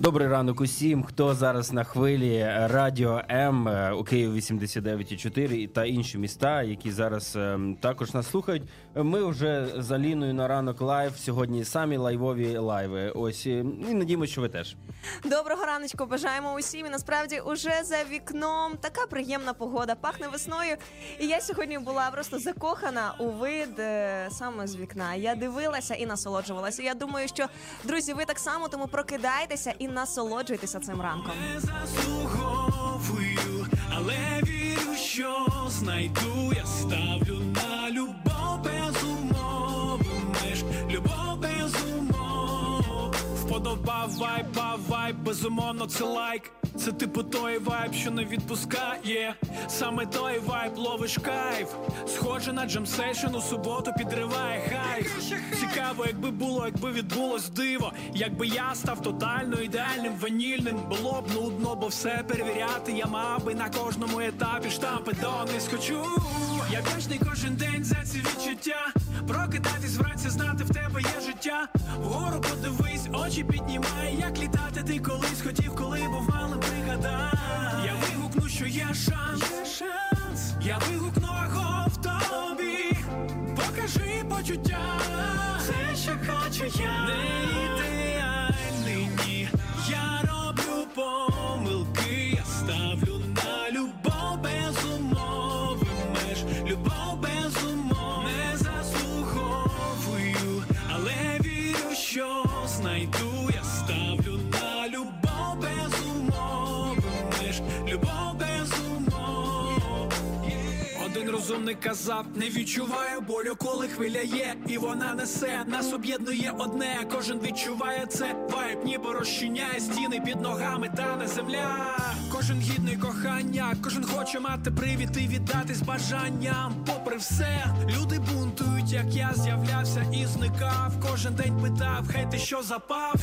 Добрий ранок усім, хто зараз на хвилі Радіо М е, у Києві 89,4 та інші міста, які зараз е, також нас слухають. Ми вже з Аліною на ранок live. Сьогодні самі лайвові лайви. Ось е, і надіємося, що ви теж. Доброго раночку, бажаємо усім. І насправді уже за вікном така приємна погода, пахне весною. І я сьогодні була просто закохана у вид саме з вікна. Я дивилася і насолоджувалася. Я думаю, що друзі, ви так само, тому прокидайтеся і насолоджуйтеся цим ранком. Не заслуговую, але вірю, що знайду. Я ставлю на любов без умови меж, любов без умов. Вподобав вайб, вайб, безумовно, це лайк. Це типу той вайб, що не відпускає. Саме той вайб ловиш кайф. Схоже на jam session у суботу підриває хайп. Цікаво, якби було, якби відбулось диво. Якби я став тотально ідеальним ванільним, було б нудно, бо все перевіряти. Я мав би на кожному етапі штампи донись хочу. Я вдячний кожен день за ці відчуття. Прокидатись вранці, знати в тебе є життя. Вгору подивись, очі піднімай, як літати ти колись хотів, коли був малим пригадай. Я вигукну, що є шанс. Є шанс. Я вигукну аго в тобі. Покажи почуття. Все, що хочу я не ідеальний, ні. Я роблю помилки, Один розумний казав, не відчуваю болю, коли хвиля є, і вона несе, нас об'єднує одне, кожен відчуває це, вайб ніби розчиняє стіни під ногами, та не земля. Кожен гідний кохання, кожен хоче мати привід і віддатись бажанням. Попри все, люди бунтують, як я з'являвся і зникав. Кожен день питав, хей, ти що запав?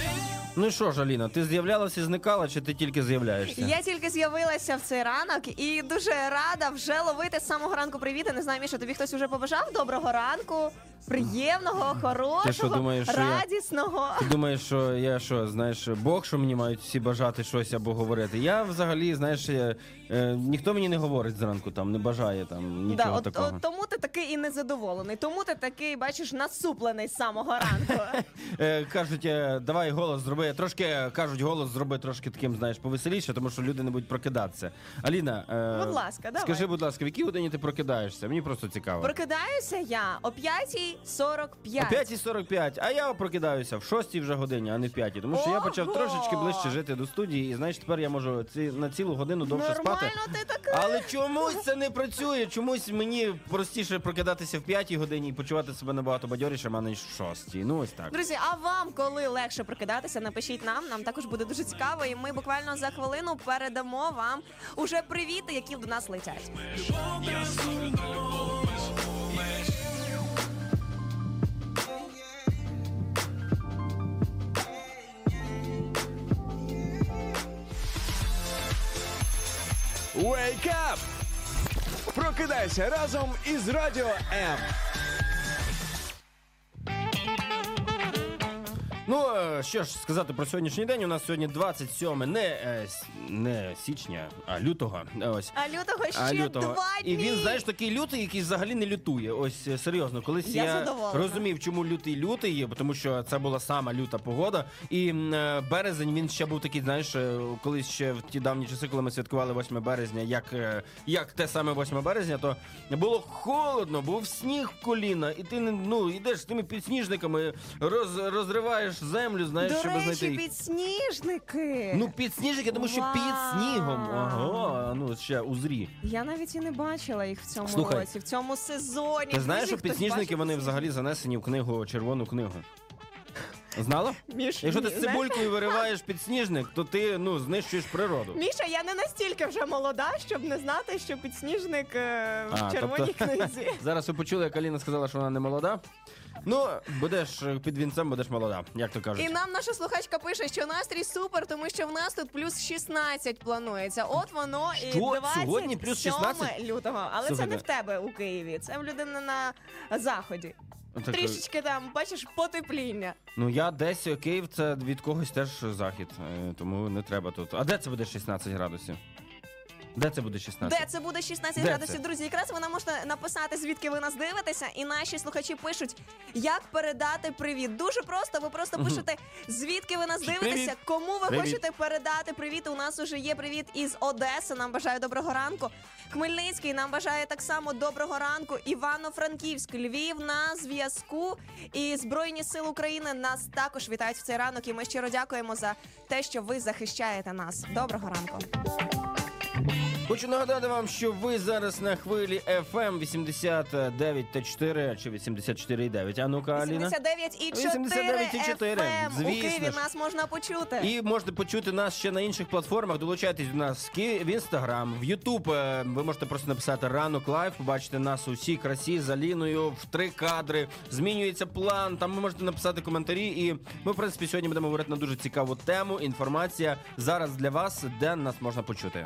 Ну що ж, Аліна, ти з'являлася і зникала, чи ти тільки з'являєшся? Я тільки з'явилася в цей ранок і дуже рада вже ловити з самого ранку привіти. Не знаю, Міша, тобі хтось уже побажав доброго ранку, приємного, хорошого, Ти що, думаєш, що я- радісного. Ти думаєш, що я що, знаєш, Бог, що мені мають всі бажати щось або говорити? Я взагалі, знаєш, я, е, ніхто мені не говорить зранку, там не бажає там нічого Да, от, такого. от, тому ти такий і незадоволений, тому ти такий, бачиш, насуплений з самого ранку. Е, кажуть, е, давай голос зроби. Трошки е, кажуть, голос зроби трошки таким, знаєш, повеселіше, тому що люди не будуть прокидатися. Аліна, е, Будь ласка, давай. скажи, будь ласка, в якій годині ти прокидаєшся? Мені просто цікаво. Прокидаюся я о 5.45. О 5.45, а я прокидаюся в 6 вже годині, а не в 5. Тому що я почав Ого! трошечки ближче жити до студії, і знаєш, тепер я можу ці, на цілу годину довше Нормально спати. ти так... Але чомусь це не працює. Чомусь мені простіше прокидатися в 5 годині і почувати себе набагато бадьорішим, а не в 6. Ну ось так. Друзі, а вам коли легше прокидатися? Напишіть нам. Нам також буде дуже цікаво, і ми буквально за хвилину передамо вам уже привіти, які до нас летять. Wake up! Прокидайся разом із Радіо М. Ну е, що ж сказати про сьогоднішній день. У нас сьогодні 27 не, е, не січня, а лютого. Ось. А лютого ще А лютого. два дні. І він, знаєш, такий лютий, який взагалі не лютує. Ось е, серйозно, колись Я я, розумів, чому лютий лютий є, тому що це була сама люта погода. І березень він ще був такий, знаєш, колись ще в ті давні часи, коли ми святкували 8 березня, як, як те саме 8 березня, то було холодно, був сніг в коліна, і ти ну йдеш з тими підсніжниками, роз, розриваєш землю, знаєш, До щоб речі, знайти. їх. підсніжники. Ну, підсніжники, тому що під Вау. снігом. Ага, ну ще узрі. Я навіть і не бачила їх в цьому Слухай, році, в цьому сезоні. Ти знаєш, Друзі, що хтось підсніжники бачив вони взагалі занесені в книгу червону книгу. Знала? Міш, Якщо ти ні, з цибулькою вириваєш підсніжник, то ти ну знищуєш природу. Міша, я не настільки вже молода, щоб не знати, що підсніжник е, в А, червоній тобто- книзі. Зараз ви почули, як Аліна сказала, що вона не молода. Ну, будеш е, під вінцем, будеш молода, як то кажуть. І нам наша слухачка пише, що настрій супер, тому що в нас тут плюс 16 планується. От воно і Що? 27 Сьогодні плюс 16? лютого. Але Слухайте. це не в тебе у Києві, це в людини на заході. Так, трішечки там, бачиш, потепління. Ну я десь е, Київ це від когось теж захід, е, тому не треба тут. А де це буде 16 градусів? Де це буде 16? Де це буде 16 Де градусів, це? друзі? Якраз ви нам можете написати, звідки ви нас дивитеся, і наші слухачі пишуть, як передати привіт. Дуже просто. Ви просто пишете, звідки ви нас Привіт. дивитеся, кому ви Привіт. хочете передати привіт. У нас уже є привіт із Одеси. Нам бажає доброго ранку. Хмельницький нам бажає так само доброго ранку. Івано-Франківськ, Львів на зв'язку. І Збройні Сили України нас також вітають в цей ранок. І ми щиро дякуємо за те, що ви захищаєте нас. Доброго ранку. Хочу нагадати вам, що ви зараз на хвилі FM 89,4 чи 84,9. А ну-ка, Аліна. 89 і 4 89,4, FM. У звісно Києві ж. нас можна почути. І можете почути нас ще на інших платформах. Долучайтесь до нас в інстаграм, в Ютуб. Е, Ви можете просто написати ранок live, побачите нас у всій красі з Аліною в три кадри. Змінюється план. Там ви можете написати коментарі. І ми, в принципі, сьогодні будемо говорити на дуже цікаву тему. Інформація зараз для вас, де нас можна почути.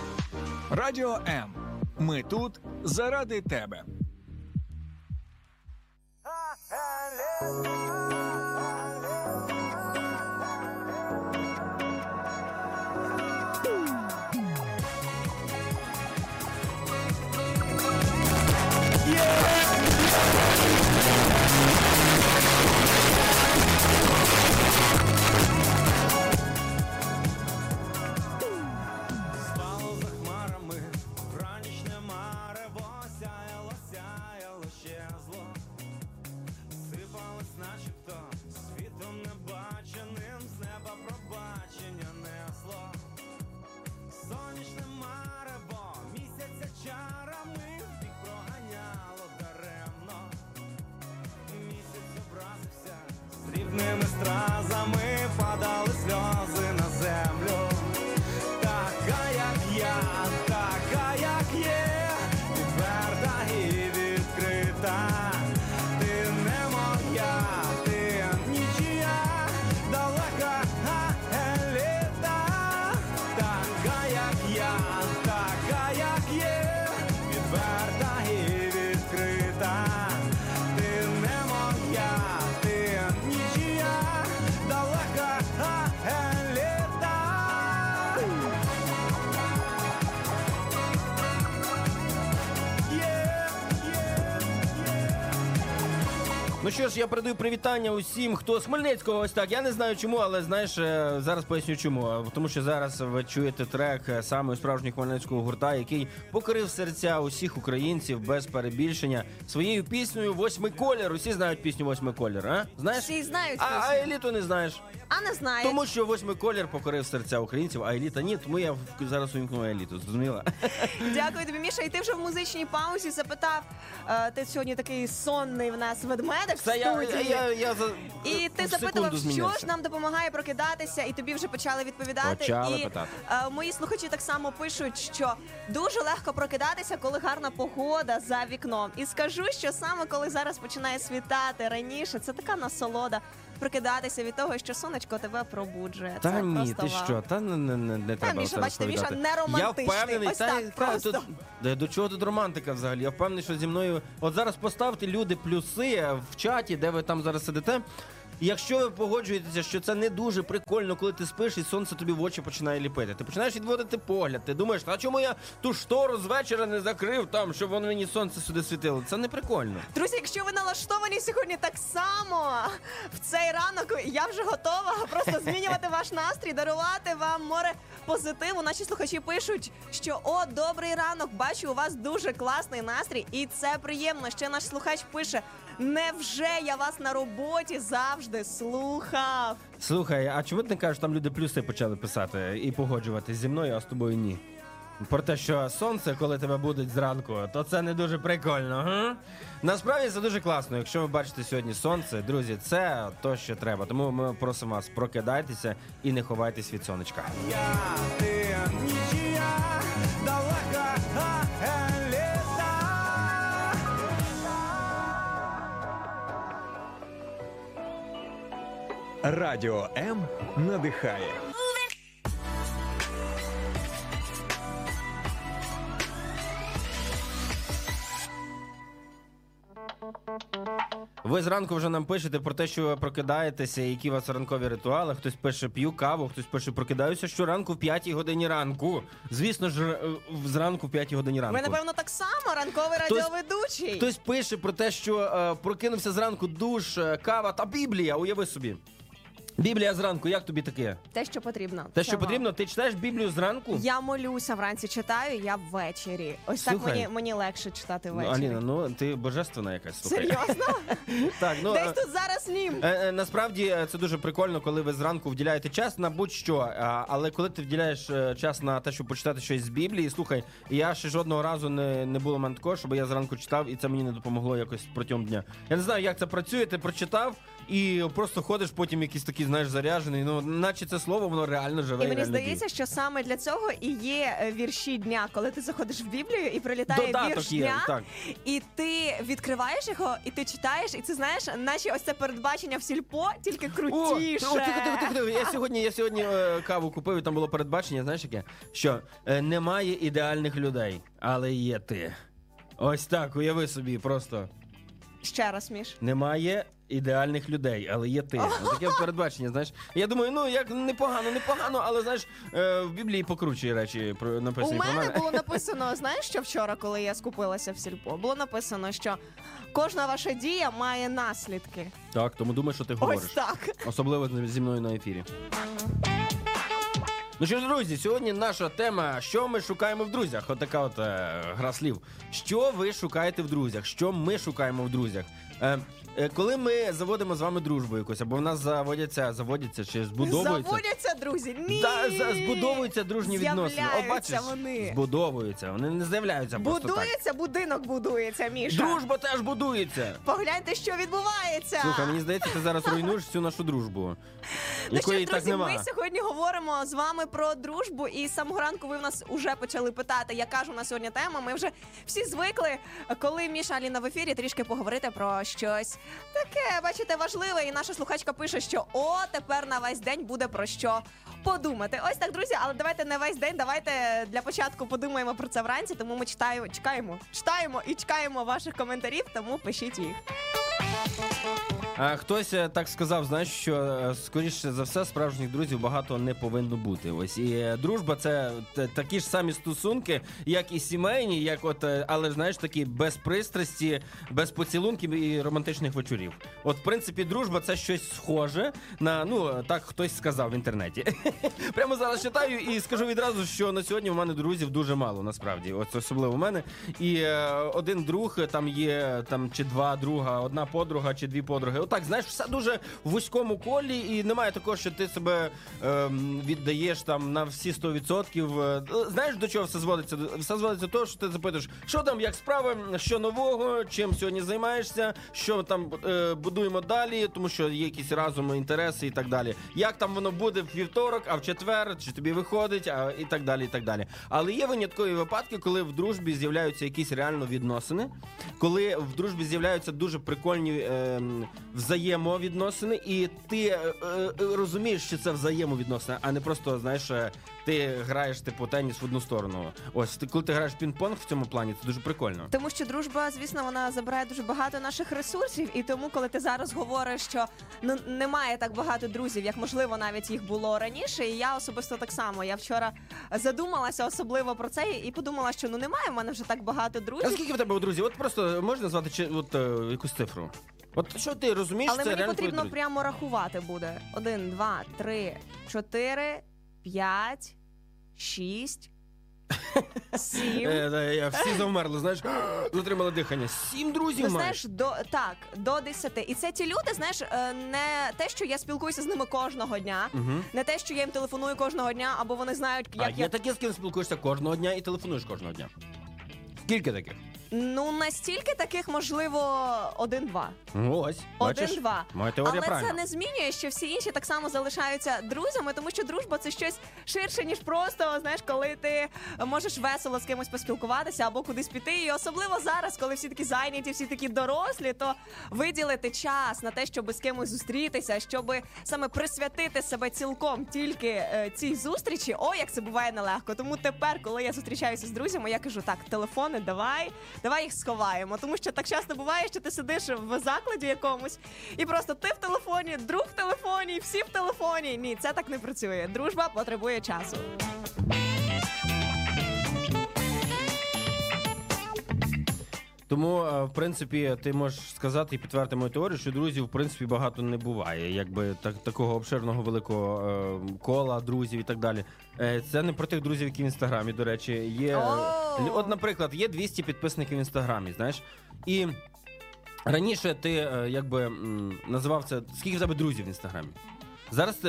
Радіо М. Ми тут заради тебе. Ну ж, я передаю привітання усім, хто з Хмельницького ось так. Я не знаю чому, але знаєш, е, зараз поясню чому. Тому що зараз ви чуєте трек е, саме справжнього хмельницького гурта, який покорив серця усіх українців без перебільшення своєю піснею Восьмий колір. Усі знають пісню Восьмий колір, а? Знаєш? Всі знають А, а еліту не знаєш. А не знаю. Тому що восьмий колір покорив серця українців, а еліта ні, тому я зараз увімкну еліту. Зрозуміла? Дякую тобі, Міша. І ти вже в музичній паузі запитав. е, ти сьогодні такий сонний в нас ведмедик в Це я, студії. я, я, я за І ти в запитував, що змінився. ж нам допомагає прокидатися, і тобі вже почали відповідати. Почали і питати. е, мої слухачі так само пишуть, що дуже легко прокидатися, коли гарна погода за вікном. І скажу, що саме коли зараз починає світати раніше, це така насолода прокидатися від того, що сонечко тебе пробуджує. Та це ні, просто ти вау. що? Та не, не, не, не треба Міша, це бачите, Міша розповідати. не романтичний. Я впевнений, Ось та, так, та, просто. тут, де, до чого тут романтика взагалі? Я впевнений, що зі мною. От зараз поставте люди плюси в чаті, де ви там зараз сидите. І якщо ви погоджуєтеся, що це не дуже прикольно, коли ти спиш і сонце тобі в очі починає ліпити. Ти починаєш відводити погляд. Ти думаєш, а чому я ту штору з вечора не закрив там, щоб воно мені сонце сюди світило? Це не прикольно. Друзі, якщо ви налаштовані сьогодні так само в цей ранок, я вже готова просто змінювати ваш настрій, дарувати вам море позитиву. Наші слухачі пишуть, що о, добрий ранок, бачу, у вас дуже класний настрій, і це приємно. Ще наш слухач пише: невже я вас на роботі завжди слухав? Слухай, а чому ти не кажеш, там люди плюси почали писати і погоджуватись зі мною, а з тобою ні? про те, що сонце, коли тебе будуть зранку, то це не дуже прикольно. Га? Насправді це дуже класно. Якщо ви бачите сьогодні сонце, друзі, це то, що треба. Тому ми просимо вас прокидайтеся і не ховайтесь від сонечка. Я, ти, нічия, далека Радіо М надихає. Ви зранку вже нам пишете про те, що ви прокидаєтеся, які у вас ранкові ритуали. Хтось пише п'ю каву, хтось пише прокидаюся щоранку в 5 годині ранку. Звісно ж, е, зранку в 5 годині ранку. Ви, напевно, так само ранковий Хтось- радіоведучий. Хтось пише про те, що е, прокинувся зранку душ, е, кава та Біблія. Уяви собі. Біблія зранку, як тобі таке? Те, що потрібно. Те, Це що вам. потрібно, ти читаєш Біблію зранку? Я молюся вранці, читаю, я ввечері. Ось так Слухай. мені, мені легше читати Ну, ввечері. Аліна, ну ти божественна якась. слухай. Серйозно? Так, ну, Десь е, тут зараз нім. Е, е, Насправді е, це дуже прикольно, коли ви зранку вділяєте час на будь-що. а, Але коли ти вділяєш е, час на те, щоб почитати щось з Біблії, слухай, я ще жодного разу не, не було в мене такого, щоб я зранку читав, і це мені не допомогло якось протягом дня. Я не знаю, як це працює. Ти прочитав і просто ходиш потім якийсь такий, знаєш, заряджений. Ну, наче це слово, воно реально живе. І мені реально здається, що саме для цього і є е, вірші дня, коли ти заходиш в Біблію і прилітає Додаток вірш є, дня, так. і ти відкриваєш його, і ти читаєш, і це знаєш, наче ось це передбачення в сільпо, тільки О, крутіше. о, тихо, тихо, тихо, тихо. Я сьогодні, я сьогодні е, каву купив, і там було передбачення, знаєш яке? Що е, немає ідеальних людей, але є ти. Ось так, уяви собі, просто Ще раз, Міш. немає ідеальних людей, але є ти. Ну, Таке передбачення, знаєш. Я думаю, ну як непогано, непогано, але знаєш, е, в Біблії покручі речі про У написані про мене мене. було написано, знаєш, що вчора, коли я скупилася в сільпо, було написано, що кожна ваша дія має наслідки. Так, тому думаю, що ти говориш. Ось так. Особливо зі мною на ефірі. Ну що ж, друзі, сьогодні наша тема, що ми шукаємо в друзях. Отака от е, гра слів. Що ви шукаєте в друзях? Що ми шукаємо в друзях? Е, е, коли ми заводимо з вами дружбу якусь, або в нас заводяться, заводяться чи збудовуються. Заводяться, друзі. Ні. Да, за- збудовуються дружні відносини. О, бачиш, З'являються вони. збудовуються. Вони не з'являються просто так. Будується будинок, будується, Міша. Дружба теж будується. Погляньте, що відбувається. Слухай, мені здається, ти зараз руйнуєш всю нашу дружбу. Ну що, Якої ж, так друзі, нема. ми сьогодні говоримо з вами про дружбу, і з самого ранку ви в нас вже почали питати, яка ж у нас сьогодні тема. Ми вже всі звикли, коли Міша Аліна в ефірі трішки поговорити про щось таке, бачите, важливе. І наша слухачка пише, що о, тепер на весь день буде про що подумати. Ось так, друзі, але давайте не весь день. Давайте для початку подумаємо про це вранці. Тому ми читаємо, чекаємо, читаємо і чекаємо ваших коментарів. Тому пишіть їх. Хтось е, так сказав, знаєш, що е, скоріше за все справжніх друзів багато не повинно бути. Ось і е, дружба це такі ж самі стосунки, як і сімейні, як от, але знаєш, такі без пристрасті, без поцілунків і романтичних вечорів. От, в принципі, дружба це щось схоже на ну так хтось сказав в інтернеті. Прямо зараз читаю і скажу відразу, що на сьогодні у мене друзів дуже мало, насправді. От особливо у мене. І один друг там є, там чи два друга, одна подруга чи дві подруги. Отак, знаєш, все дуже в вузькому колі, і немає такого, що ти себе ем, віддаєш там на всі 100%. Е, Знаєш, до чого все зводиться? Все зводиться до того, що ти запитуєш, що там, як справи, що нового, чим сьогодні займаєшся, що там е, будуємо далі, тому що є якісь разом інтереси і так далі. Як там воно буде в вівторок, а в четвер, чи тобі виходить, а і так далі. і так далі. Але є виняткові випадки, коли в дружбі з'являються якісь реально відносини, коли в дружбі з'являються дуже прикольні е, взаємовідносини, і ти е, е, розумієш, що це взаємовідносини, а не просто знаєш, е, ти граєш типу теніс в одну сторону. Ось ти коли ти граєш пінг-понг в цьому плані, це дуже прикольно. Тому що дружба, звісно, вона забирає дуже багато наших ресурсів, і тому, коли ти зараз говориш, що ну немає так багато друзів, як можливо навіть їх було раніше. І я особисто так само. Я вчора задумалася особливо про це і подумала, що ну немає в мене вже так багато друзів. А скільки в тебе друзів? От просто можна назвати чи от е, якусь цифру? От що ти розумієш, Але це мені потрібно прямо рахувати буде: один, два, три, чотири, п'ять, шість, Сім. Е, да, я- Всі завмерли, знаєш, затримали дихання. Сім друзів Ну, маєш. знаєш, до так, до 10. І це ті люди, знаєш, е, не те, що я спілкуюся з ними кожного дня, не те, що я їм телефоную кожного дня, або вони знають, А як є я. таке, з ким спілкуєшся кожного дня і телефонуєш кожного дня. Скільки таких? Ну настільки таких, можливо, один-два. Ось. бачиш? Один-два. Моя теорія Але правильна. це не змінює, що всі інші так само залишаються друзями, тому що дружба це щось ширше, ніж просто знаєш, коли ти можеш весело з кимось поспілкуватися або кудись піти. І особливо зараз, коли всі такі зайняті, всі такі дорослі, то виділити час на те, щоб з кимось зустрітися, щоб саме присвятити себе цілком тільки е, цій зустрічі. О, як це буває нелегко. Тому тепер, коли я зустрічаюся з друзями, я кажу: так, телефони, давай, давай їх сховаємо. Тому що так часто буває, що ти сидиш в закладі якомусь, і просто ти в телефоні, друг в телефоні, всі в телефоні. Ні, це так не працює. Дружба потребує часу. Тому, е, в принципі, ти можеш сказати і підтвердити мою теорію, що друзів, в принципі, багато не буває. Якби так, такого обширного великого е, кола друзів і так далі. Е, це не про тих друзів, які в інстаграмі, до речі, є. Лю- От, наприклад, є 200 підписників в інстаграмі, знаєш, і. Раніше ти е, якби називав це скільки в тебе друзів в інстаграмі. Зараз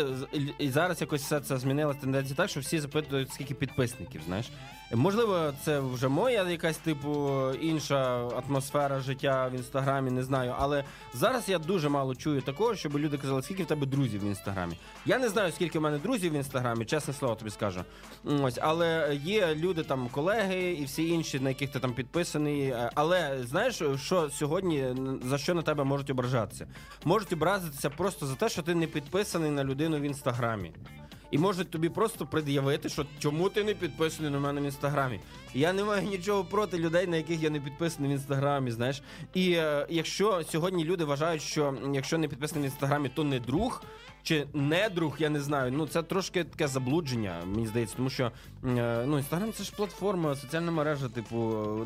і зараз якось все це змінилася тенденція так, що всі запитують, скільки підписників, знаєш. Можливо, це вже моя якась типу інша атмосфера життя в інстаграмі, не знаю. Але зараз я дуже мало чую такого, щоб люди казали, скільки в тебе друзів в інстаграмі. Я не знаю, скільки в мене друзів в інстаграмі, чесне слово тобі скажу. Ось, але є люди там, колеги і всі інші, на яких ти там підписаний. Е, Але знаєш, що сьогодні за що на тебе можуть ображатися? Можуть образитися просто за те, що ти не підписаний на людину в інстаграмі. І можуть тобі просто пред'явити, що чому ти не підписаний на мене в інстаграмі. Я не маю нічого проти людей, на яких я не підписаний в інстаграмі. Знаєш, і е, якщо сьогодні люди вважають, що якщо не підписаний в інстаграмі, то не друг. Чи не друг, я не знаю. Ну це трошки таке заблудження, мені здається, тому що е, ну інстаграм це ж платформа, соціальна мережа. Типу,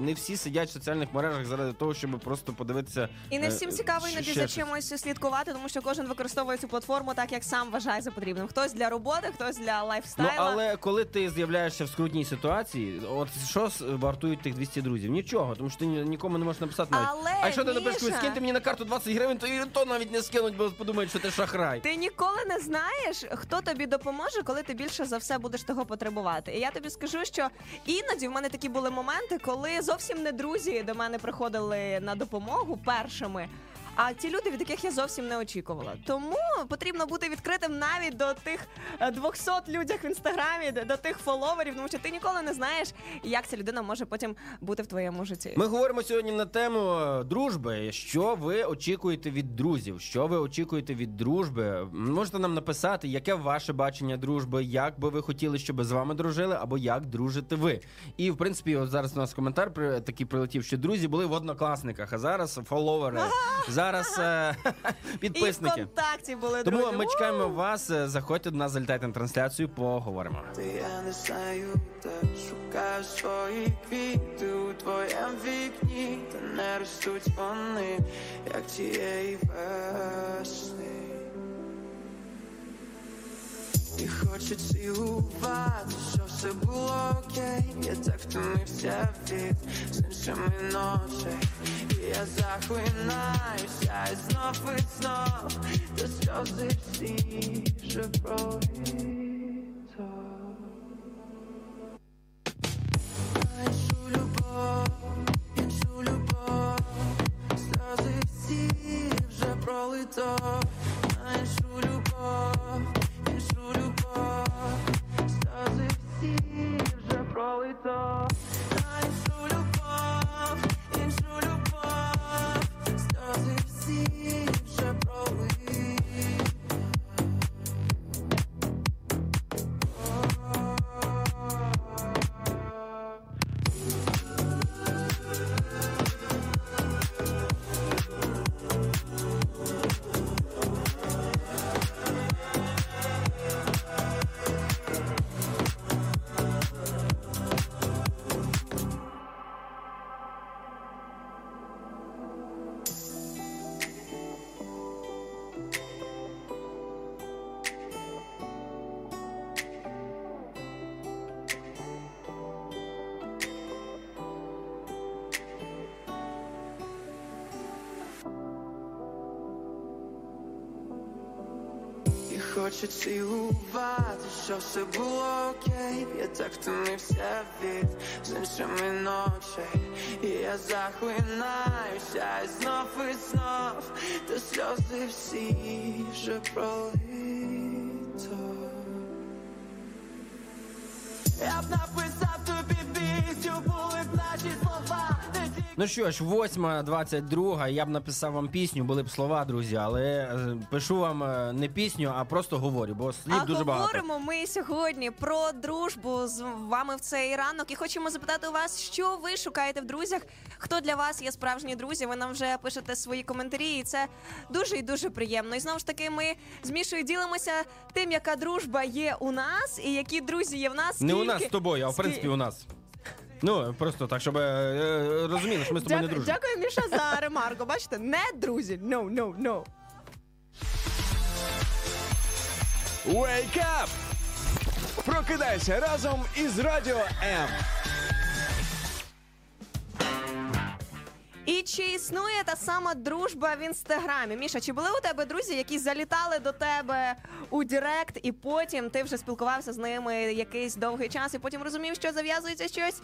не всі сидять в соціальних мережах заради того, щоб просто подивитися. І не е, всім цікаво іноді за чимось слідкувати, тому що кожен використовує цю платформу так, як сам вважає за потрібним. Хтось для роботи, хтось для Ну, але коли ти з'являєшся в скрутній ситуації, от що вартують тих 200 друзів? Нічого, тому що ти нікому не можеш написати навіть. Але, а якщо ти напишеш, скиньте мені на карту 20 гривень, то і то навіть не скинуть, бо подумають, що ти шахрай. Ти ніколи не знаєш, хто тобі допоможе, коли ти більше за все будеш того потребувати. І я тобі скажу, що іноді в мене такі були моменти, коли зовсім не друзі до мене приходили на допомогу першими. А ті люди, від яких я зовсім не очікувала. Тому потрібно бути відкритим навіть до тих е, 200 людях в інстаграмі, до- тих фоловерів, тому що ти ніколи не знаєш, як ця людина може потім бути в твоєму житті. Ми говоримо сьогодні на тему е, дружби. Що ви очікуєте від друзів? Що ви очікуєте від дружби? Можете нам написати, яке ваше бачення дружби, як би ви хотіли, щоб з вами дружили, або як дружите ви. І в принципі, от зараз у нас коментар такий прилетів, що друзі були в однокласниках, а зараз фоловери, зараз е, І в підписники. контакті були Тому друзі. ми чекаємо вас. е, Заходьте до нас, залітайте на трансляцію, поговоримо. Я не знаю, де шукаєш свої квіти у твоєм вікні, та не ростуть вони, як тієї весни. І хочу цілувати, що все було окей. Я так втомився від з іншими ночей. І я захлинаюся і знов і знов, та сльози всі вже проліто. Хоче цілувати, що все було окей. Я так втомився від з іншими ночей. І я захлинаюся і знов і знов, та сльози всі вже пролито. Я б написав тобі пісню, Ну що ж, 8.22, я б написав вам пісню, були б слова, друзі, але е, пишу вам е, не пісню, а просто говорю, бо слів а дуже багато. говоримо ми сьогодні про дружбу з вами в цей ранок. І хочемо запитати у вас, що ви шукаєте в друзях? Хто для вас є справжні друзі? Ви нам вже пишете свої коментарі, і це дуже і дуже приємно. І знову ж таки, ми з Мішою ділимося тим, яка дружба є у нас, і які друзі є в нас. Не у нас з тобою, а в принципі у нас. Ну, просто так, щоб е, е, розуміли, що ми з тобою не Дякую, дружимо. дякую, Міша, за ремарку. Бачите, не друзі. No, no, no. Wake up! Прокидайся разом із Радіо М. І чи існує та сама дружба в інстаграмі? Міша, чи були у тебе друзі, які залітали до тебе у Директ, і потім ти вже спілкувався з ними якийсь довгий час, і потім розумів, що зав'язується щось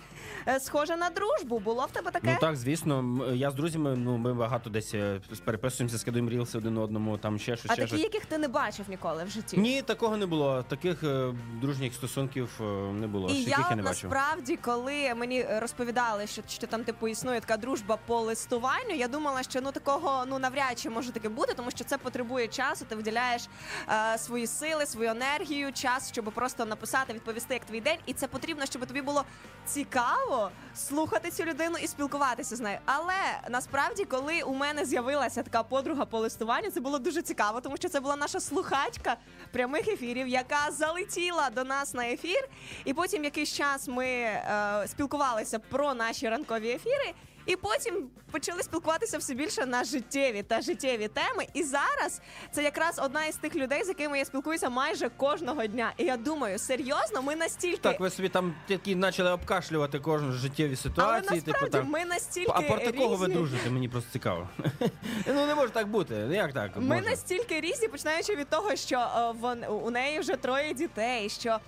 е, схоже на дружбу? Було в тебе таке? Ну так, звісно, я з друзями, ну ми багато десь е, переписуємося, скидуємо рілси один одному, там ще щось, а ще такі, щось. яких ти не бачив ніколи в житті? Ні, такого не було. Таких е, дружніх стосунків не було. І я я не бачив. насправді, коли мені розповідали, що, що там типу існує така дружба по листуванню, я думала, що ну такого ну навряд чи може таке бути, тому що це потребує часу. Ти виділяєш е, свої сили, свою енергію, час, щоб просто написати, відповісти, як твій день, і це потрібно, щоб тобі було цікаво слухати цю людину і спілкуватися з нею. Але насправді, коли у мене з'явилася така подруга по листуванню, це було дуже цікаво, тому що це була наша слухачка прямих ефірів, яка залетіла до нас на ефір, і потім якийсь час ми е, спілкувалися про наші ранкові ефіри. І потім почали спілкуватися все більше на життєві та життєві теми. І зараз це якраз одна із тих людей, з якими я спілкуюся майже кожного дня. І я думаю, серйозно, ми настільки Так, ви собі там такі почали обкашлювати кожну життєві але ситуації, типу насправді там. ми настільки А про такого ви різні. дружите, мені просто цікаво. ну не може так бути. Як так? Ми може? настільки різні, починаючи від того, що е, вон у неї вже троє дітей. Що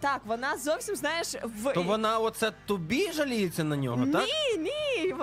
так, вона зовсім знаєш в То вона оце тобі жаліється на нього, так? Ні, ні.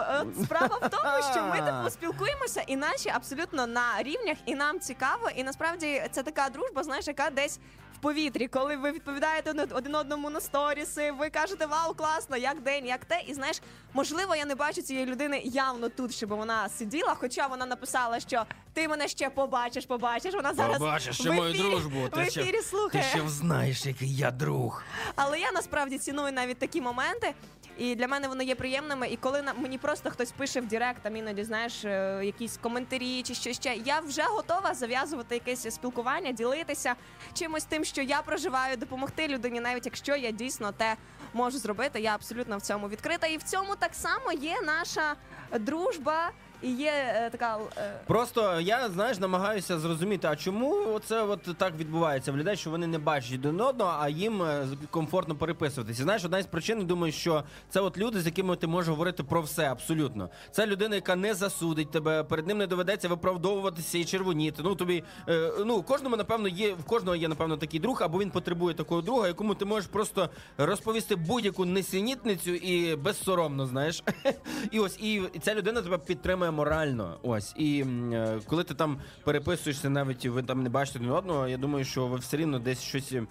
Справа в тому, що ми типу спілкуємося, і наші абсолютно на рівнях, і нам цікаво. І насправді це така дружба, знаєш, яка десь в повітрі, коли ви відповідаєте один одному на сторіси, ви кажете вау, класно, як день, як те. І знаєш, можливо, я не бачу цієї людини явно тут, щоб вона сиділа. Хоча вона написала, що ти мене ще побачиш, побачиш. Вона зараз Побачиш в ще мою ефірі- дружбу. в Ти ще, ефірі ти слухає. ще знаєш, який я друг. Але я насправді ціную навіть такі моменти. І для мене вони є приємними. І коли на мені просто хтось пише в Директ, там іноді знаєш е, якісь коментарі чи що ще, я вже готова зав'язувати якесь спілкування, ділитися чимось тим, що я проживаю, допомогти людині, навіть якщо я дійсно те можу зробити. Я абсолютно в цьому відкрита. І в цьому так само є наша дружба. І є е, така е, Просто я знаєш, намагаюся зрозуміти, а чому це от так відбувається в людей, що вони не бачать один одного, а їм е, комфортно переписуватися. Знаєш, одна із причин, думаю, що це от люди, з якими ти можеш говорити про все абсолютно. Це людина, яка не засудить тебе, перед ним не доведеться виправдовуватися і червоніти. Ну тобі е, ну кожному, напевно, є в кожного є напевно такий друг, або він потребує такого друга, якому ти можеш просто розповісти будь-яку несенітницю і безсоромно, знаєш. І ось і ця людина тебе підтримує морально. Ось і е, коли ти там переписуєшся, навіть ви там не бачите один одного. Я думаю, що ви все рівно десь щось е,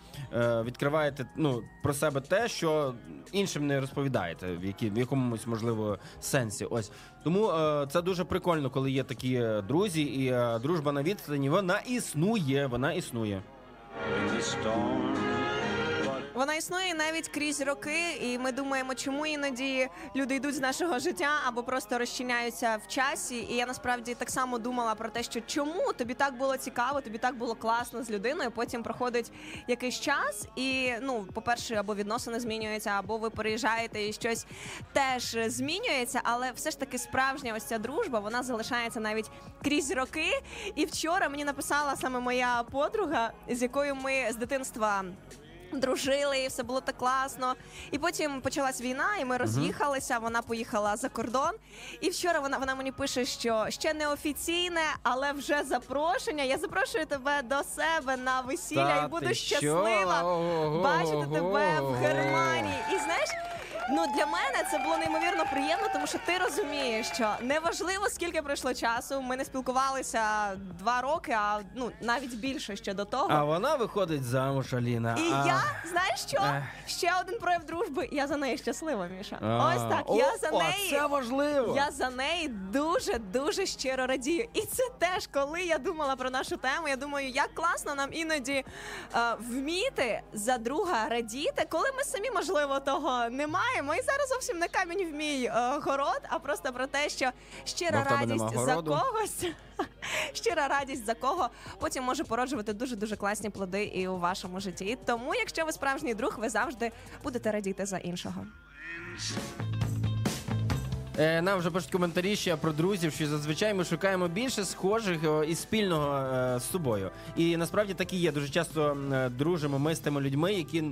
відкриваєте ну про себе те, що іншим не розповідаєте, в які в якомусь можливо сенсі. Ось тому е, це дуже прикольно, коли є такі друзі, і дружба на відстані вона існує. Вона існує. Вона існує навіть крізь роки, і ми думаємо, чому іноді люди йдуть з нашого життя або просто розчиняються в часі. І я насправді так само думала про те, що чому тобі так було цікаво, тобі так було класно з людиною. Потім проходить якийсь час, і ну, по-перше, або відносини змінюються, або ви переїжджаєте і щось теж змінюється. Але все ж таки справжня ось ця дружба вона залишається навіть крізь роки. І вчора мені написала саме моя подруга, з якою ми з дитинства Дружили, і все було так класно. І потім почалась війна, і ми роз'їхалися. Вона поїхала за кордон. І вчора вона, вона мені пише, що ще не офіційне, але вже запрошення. Я запрошую тебе до себе на весілля Та і буду ти що? щаслива Ого-го-го. бачити тебе в Германії. І знаєш. Ну для мене це було неймовірно приємно, тому що ти розумієш, що неважливо скільки пройшло часу. Ми не спілкувалися два роки, а ну навіть більше ще до того. А вона виходить замуж, Аліна. І а... я, знаєш що? Ех. Ще один прояв дружби. Я за неї щаслива, Міша. А, Ось так. о, Я за о, неї. Це важливо. Я за неї дуже дуже щиро радію. І це теж, коли я думала про нашу тему. Я думаю, як класно нам іноді е, вміти за друга радіти, коли ми самі можливо того не маємо. І зараз зовсім не камінь в мій е, город, а просто про те, що щира Бо в тебе нема радість за городу. когось. Щира радість за кого потім може породжувати дуже дуже класні плоди і у вашому житті. Тому, якщо ви справжній друг, ви завжди будете радіти за іншого. Е, нам вже пишуть коментарі ще про друзів, що зазвичай ми шукаємо більше схожих е, і спільного е, з собою. І насправді так і є. Дуже часто дружимо ми з тими людьми, які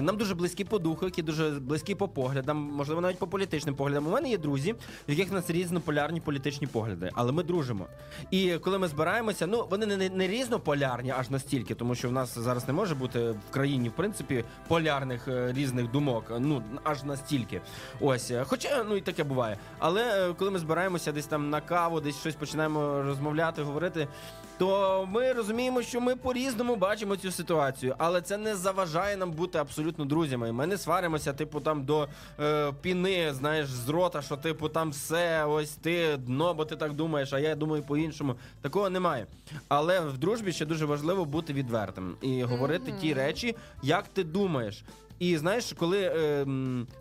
нам дуже близькі по духу, які дуже близькі по поглядам, можливо, навіть по політичним поглядам. У мене є друзі, в яких в нас різнополярні політичні погляди, але ми дружимо. І коли ми збираємося, ну вони не, не, різнополярні аж настільки, тому що в нас зараз не може бути в країні, в принципі, полярних різних думок. Ну аж настільки. Ось, хоча ну і таке буває. Але е, коли ми збираємося десь там на каву, десь щось починаємо розмовляти, говорити, то ми розуміємо, що ми по-різному бачимо цю ситуацію, але це не заважає нам бути абсолютно друзями. Ми не сваримося, типу, там до е, піни, знаєш, з рота, що типу там все, ось ти дно, бо ти так думаєш, а я думаю по-іншому. Такого немає. Але в дружбі ще дуже важливо бути відвертим і говорити ті речі, як ти думаєш. І знаєш, коли е,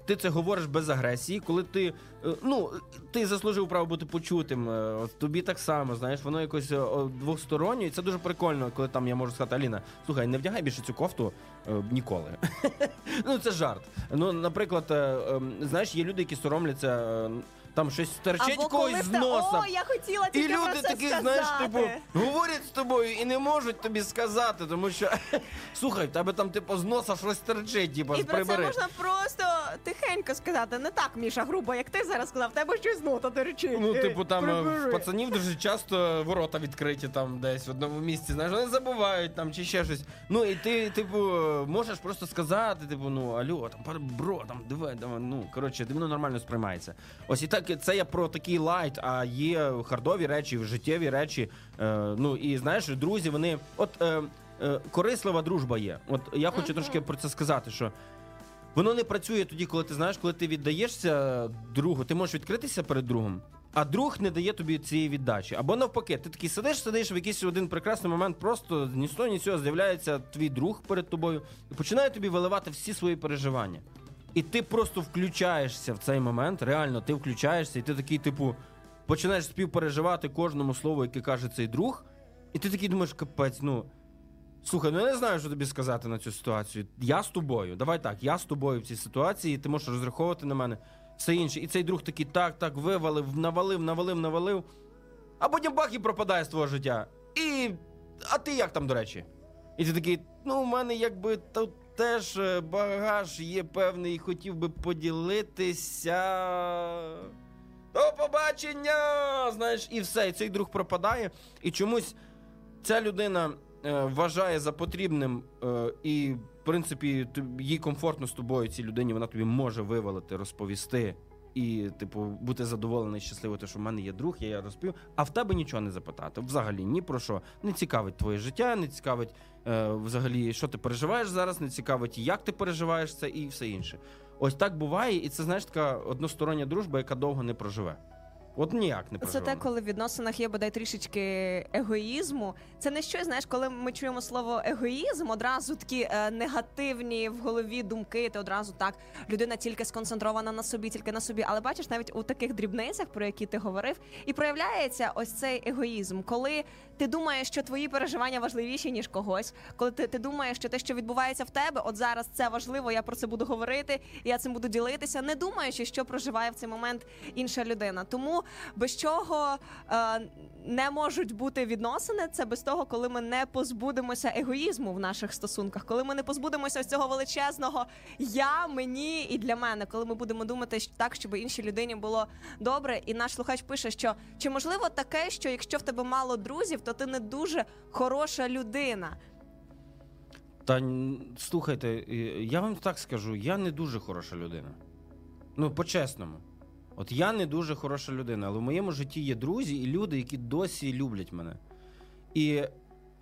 ти це говориш без агресії, коли ти е, ну ти заслужив право бути почутим, е, тобі так само, знаєш, воно якось е, двостороннє, і це дуже прикольно, коли там я можу сказати, Аліна, слухай, не вдягай більше цю кофту е, ніколи. ну це жарт. Ну, наприклад, е, е, знаєш, є люди, які соромляться. Там щось стерчить Або когось з в те- носа. О, я хотіла І тільки про люди це такі, сказати. знаєш, типу, говорять з тобою і не можуть тобі сказати, тому що слухай, в тебе там типу з носа щось терчить, типу, І про це прибери. можна просто тихенько сказати. Не так, Міша, грубо, як ти зараз сказав, в тебе щось з нота терчить. Ну, Е, типу, там е, прибери. в пацанів дуже часто ворота відкриті там десь в одному місці. Знаєш, вони забувають там чи ще щось. Ну і ти, типу, можеш просто сказати, типу, ну алло, там пар- бро, там диви, давай, ну коротше, ти воно нормально сприймається. Ось і так це я про такий light, а є хардові речі, життєві речі. Е, ну і знаєш, друзі, вони от. Е, е, Корислива дружба є. От я хочу трошки про це сказати, що Воно не працює тоді, коли ти знаєш, коли ти віддаєшся другу, ти можеш відкритися перед другом, а друг не дає тобі цієї віддачі. Або навпаки, ти такий сидиш, сидиш в якийсь один прекрасний момент, просто ні з того, ні з цього з'являється твій друг перед тобою і починає тобі виливати всі свої переживання. І ти просто включаєшся в цей момент, реально ти включаєшся, і ти такий, типу, починаєш співпереживати кожному слову, яке каже цей друг, і ти такий думаєш, капець, ну. Слухай, ну я не знаю, що тобі сказати на цю ситуацію. Я з тобою. Давай так, я з тобою в цій ситуації, ти можеш розраховувати на мене. Все інше. І цей друг такий так, так, вивалив, навалив, навалив, навалив. А потім бах і пропадає з твого життя. І. А ти як там, до речі? І ти такий, ну, у мене якби тут теж е, багаж є певний, хотів би поділитися. До побачення! Знаєш, і все. І цей друг пропадає. І чомусь ця людина е, вважає за потрібним, е, і, в принципі, їй комфортно з тобою, цій людині, вона тобі може вивалити, розповісти. І, типу, бути задоволений, щасливий, те, що в мене є друг, я я розповів, а в тебе нічого не запитати. Взагалі ні про що. Не цікавить твоє життя, не цікавить е, взагалі, що ти переживаєш зараз, не цікавить, як ти переживаєш це і все інше. Ось так буває, і це знаєш така одностороння дружба, яка довго не проживе. От ніяк не проживе. Це те, коли в відносинах є бодай трішечки егоїзму. Це не щось, знаєш, коли ми чуємо слово егоїзм, одразу такі е, негативні в голові думки. Ти одразу так людина тільки сконцентрована на собі, тільки на собі. Але бачиш, навіть у таких дрібницях, про які ти говорив, і проявляється ось цей егоїзм, коли ти думаєш, що твої переживання важливіші ніж когось, коли ти, ти думаєш, що те, що відбувається в тебе, от зараз це важливо, я про це буду говорити, я цим буду ділитися, не думаючи, що проживає в цей момент інша людина. Тому Без чого е, не можуть бути відносини, це без того, коли ми не позбудемося егоїзму в наших стосунках, коли ми не позбудемося ось цього величезного я, мені і для мене, коли ми будемо думати так, щоб іншій людині було добре. І наш слухач пише, що чи можливо таке, що якщо в тебе мало друзів, то ти не дуже хороша людина. Та слухайте, е, я вам так скажу, я не дуже хороша людина. Ну, по-чесному. От я не дуже хороша людина, але в моєму житті є друзі і люди, які досі люблять мене. І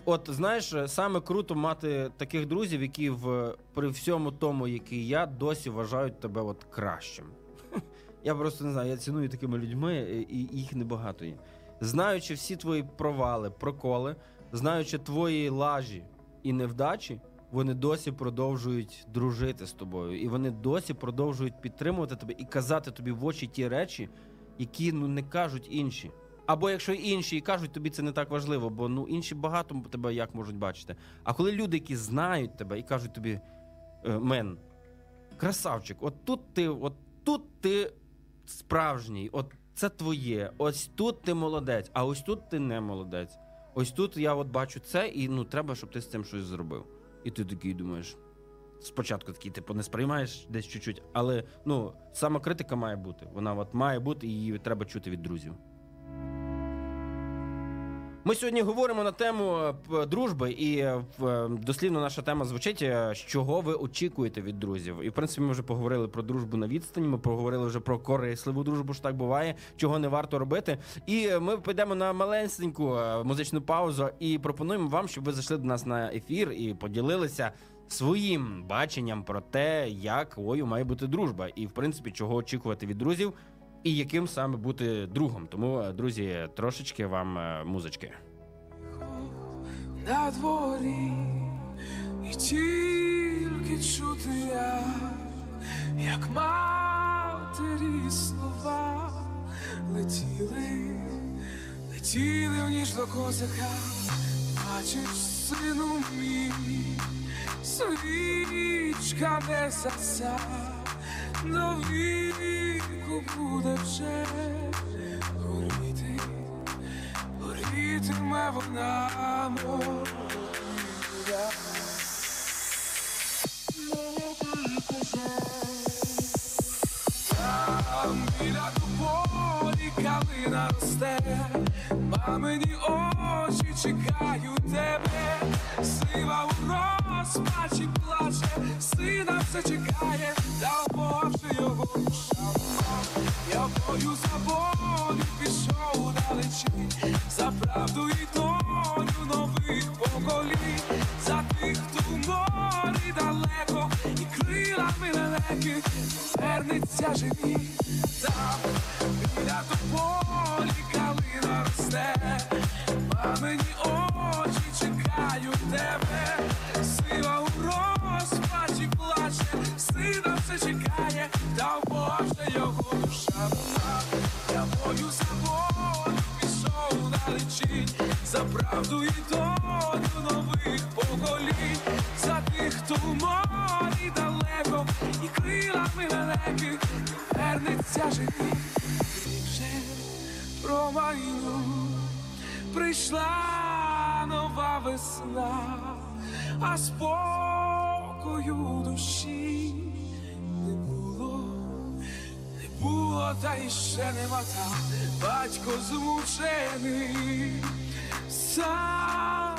от знаєш, саме круто мати таких друзів, які в, при всьому тому, який я, досі вважають тебе от кращим. Я просто не знаю, я ціную такими людьми, і їх небагато є. Знаючи всі твої провали, проколи, знаючи твої лажі і невдачі, вони досі продовжують дружити з тобою, і вони досі продовжують підтримувати тебе і казати тобі в очі ті речі, які ну не кажуть інші. Або якщо інші і кажуть, тобі це не так важливо, бо ну інші багато тебе як можуть бачити. А коли люди, які знають тебе і кажуть тобі, «Е, мен, красавчик, от тут ти, от тут ти справжній, от це твоє, ось тут ти молодець, а ось тут ти не молодець. Ось тут я от бачу це, і ну треба, щоб ти з цим щось зробив. І ти такий думаєш. Спочатку такий, типу, не сприймаєш десь чуть-чуть, але ну, самокритика має бути. Вона от має бути, і її треба чути від друзів. Ми сьогодні говоримо на тему е, дружби, і е, е, дослівно наша тема звучить, чого ви очікуєте від друзів. І в принципі ми вже поговорили про дружбу на відстані. Ми поговорили вже про корисливу дружбу, що так буває, чого не варто робити. І ми підемо на маленьку музичну паузу і пропонуємо вам, щоб ви зайшли до нас на ефір і поділилися. Своїм баченням про те, якою має бути дружба, і в принципі, чого очікувати від друзів, і яким саме бути другом. Тому, е, друзі, трошечки вам е, музички. на дворі, і тільки чути я, як матері слова летіли, летіли в ніж до козака, бачиш, сину мій, свічка не заса, до віку буде вже горіти. Горітиме вона моя. Там біля тополі калина росте, мамині очі чекають тебе, сива у розпачі плаче, сина все чекає, та Боже його душа. Я бою за волю пішов далечінь, за правду і долю нових поколінь, за тих, хто в морі далеко, і крилами лелеки вернеться живі. Там мамині очі чекають тебе, сила у розпачі плаче, сина все чекає, та Боже його душа була. Я бою за волю пішов далечінь, за правду і долю нових поколінь, за тих, хто в морі далеко, і крилами лелеки вернеться живі. Вже про війну прийшла нова весна, а спокою душі не було, не було, та й ще нема там. Батько змучений, сам.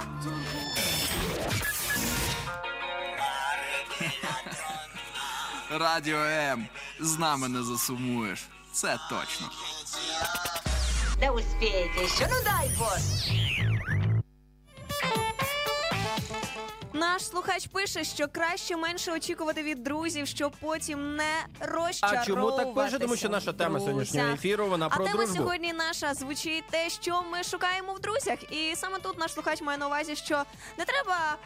Радіо М. З нами не засумуєш. Це точно. Да успеете еще, ну дай бог. Наш слухач пише, що краще менше очікувати від друзів, щоб потім не А чому так пише? Тому що наша тема друзях. сьогоднішнього ефіру вона А про тема дружбу. сьогодні наша звучить те, що ми шукаємо в друзях. І саме тут наш слухач має на увазі, що не треба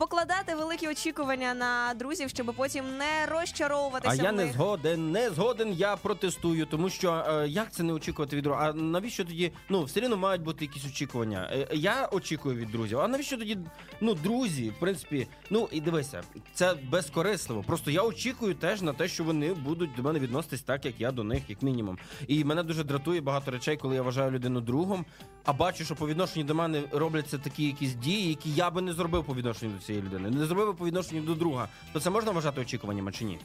покладати великі очікування на друзів, щоб потім не розчаровуватися. А я в не них. згоден, не згоден, я протестую, тому що е, як це не очікувати від друга? А навіщо тоді? Ну, все рівно мають бути якісь очікування. Е, я очікую від друзів. А навіщо тоді? Ну, друзі, в принципі, ну і дивися, це безкорисливо. Просто я очікую теж на те, що вони будуть до мене відноситись так, як я до них, як мінімум. І мене дуже дратує багато речей, коли я вважаю людину другом, а бачу, що по відношенню до мене робляться такі якісь дії, які я би не зробив по відношенню до цієї людини, не зробив по відношенню до друга. То це можна вважати очікуваннями чи ні?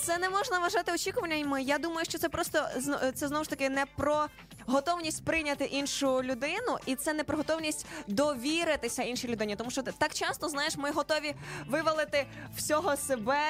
Це не можна вважати очікуваннями. Я думаю, що це просто це знову ж таки не про готовність прийняти іншу людину, і це не про готовність довіритися іншій людині. Тому що так часто знаєш, ми готові вивалити всього себе,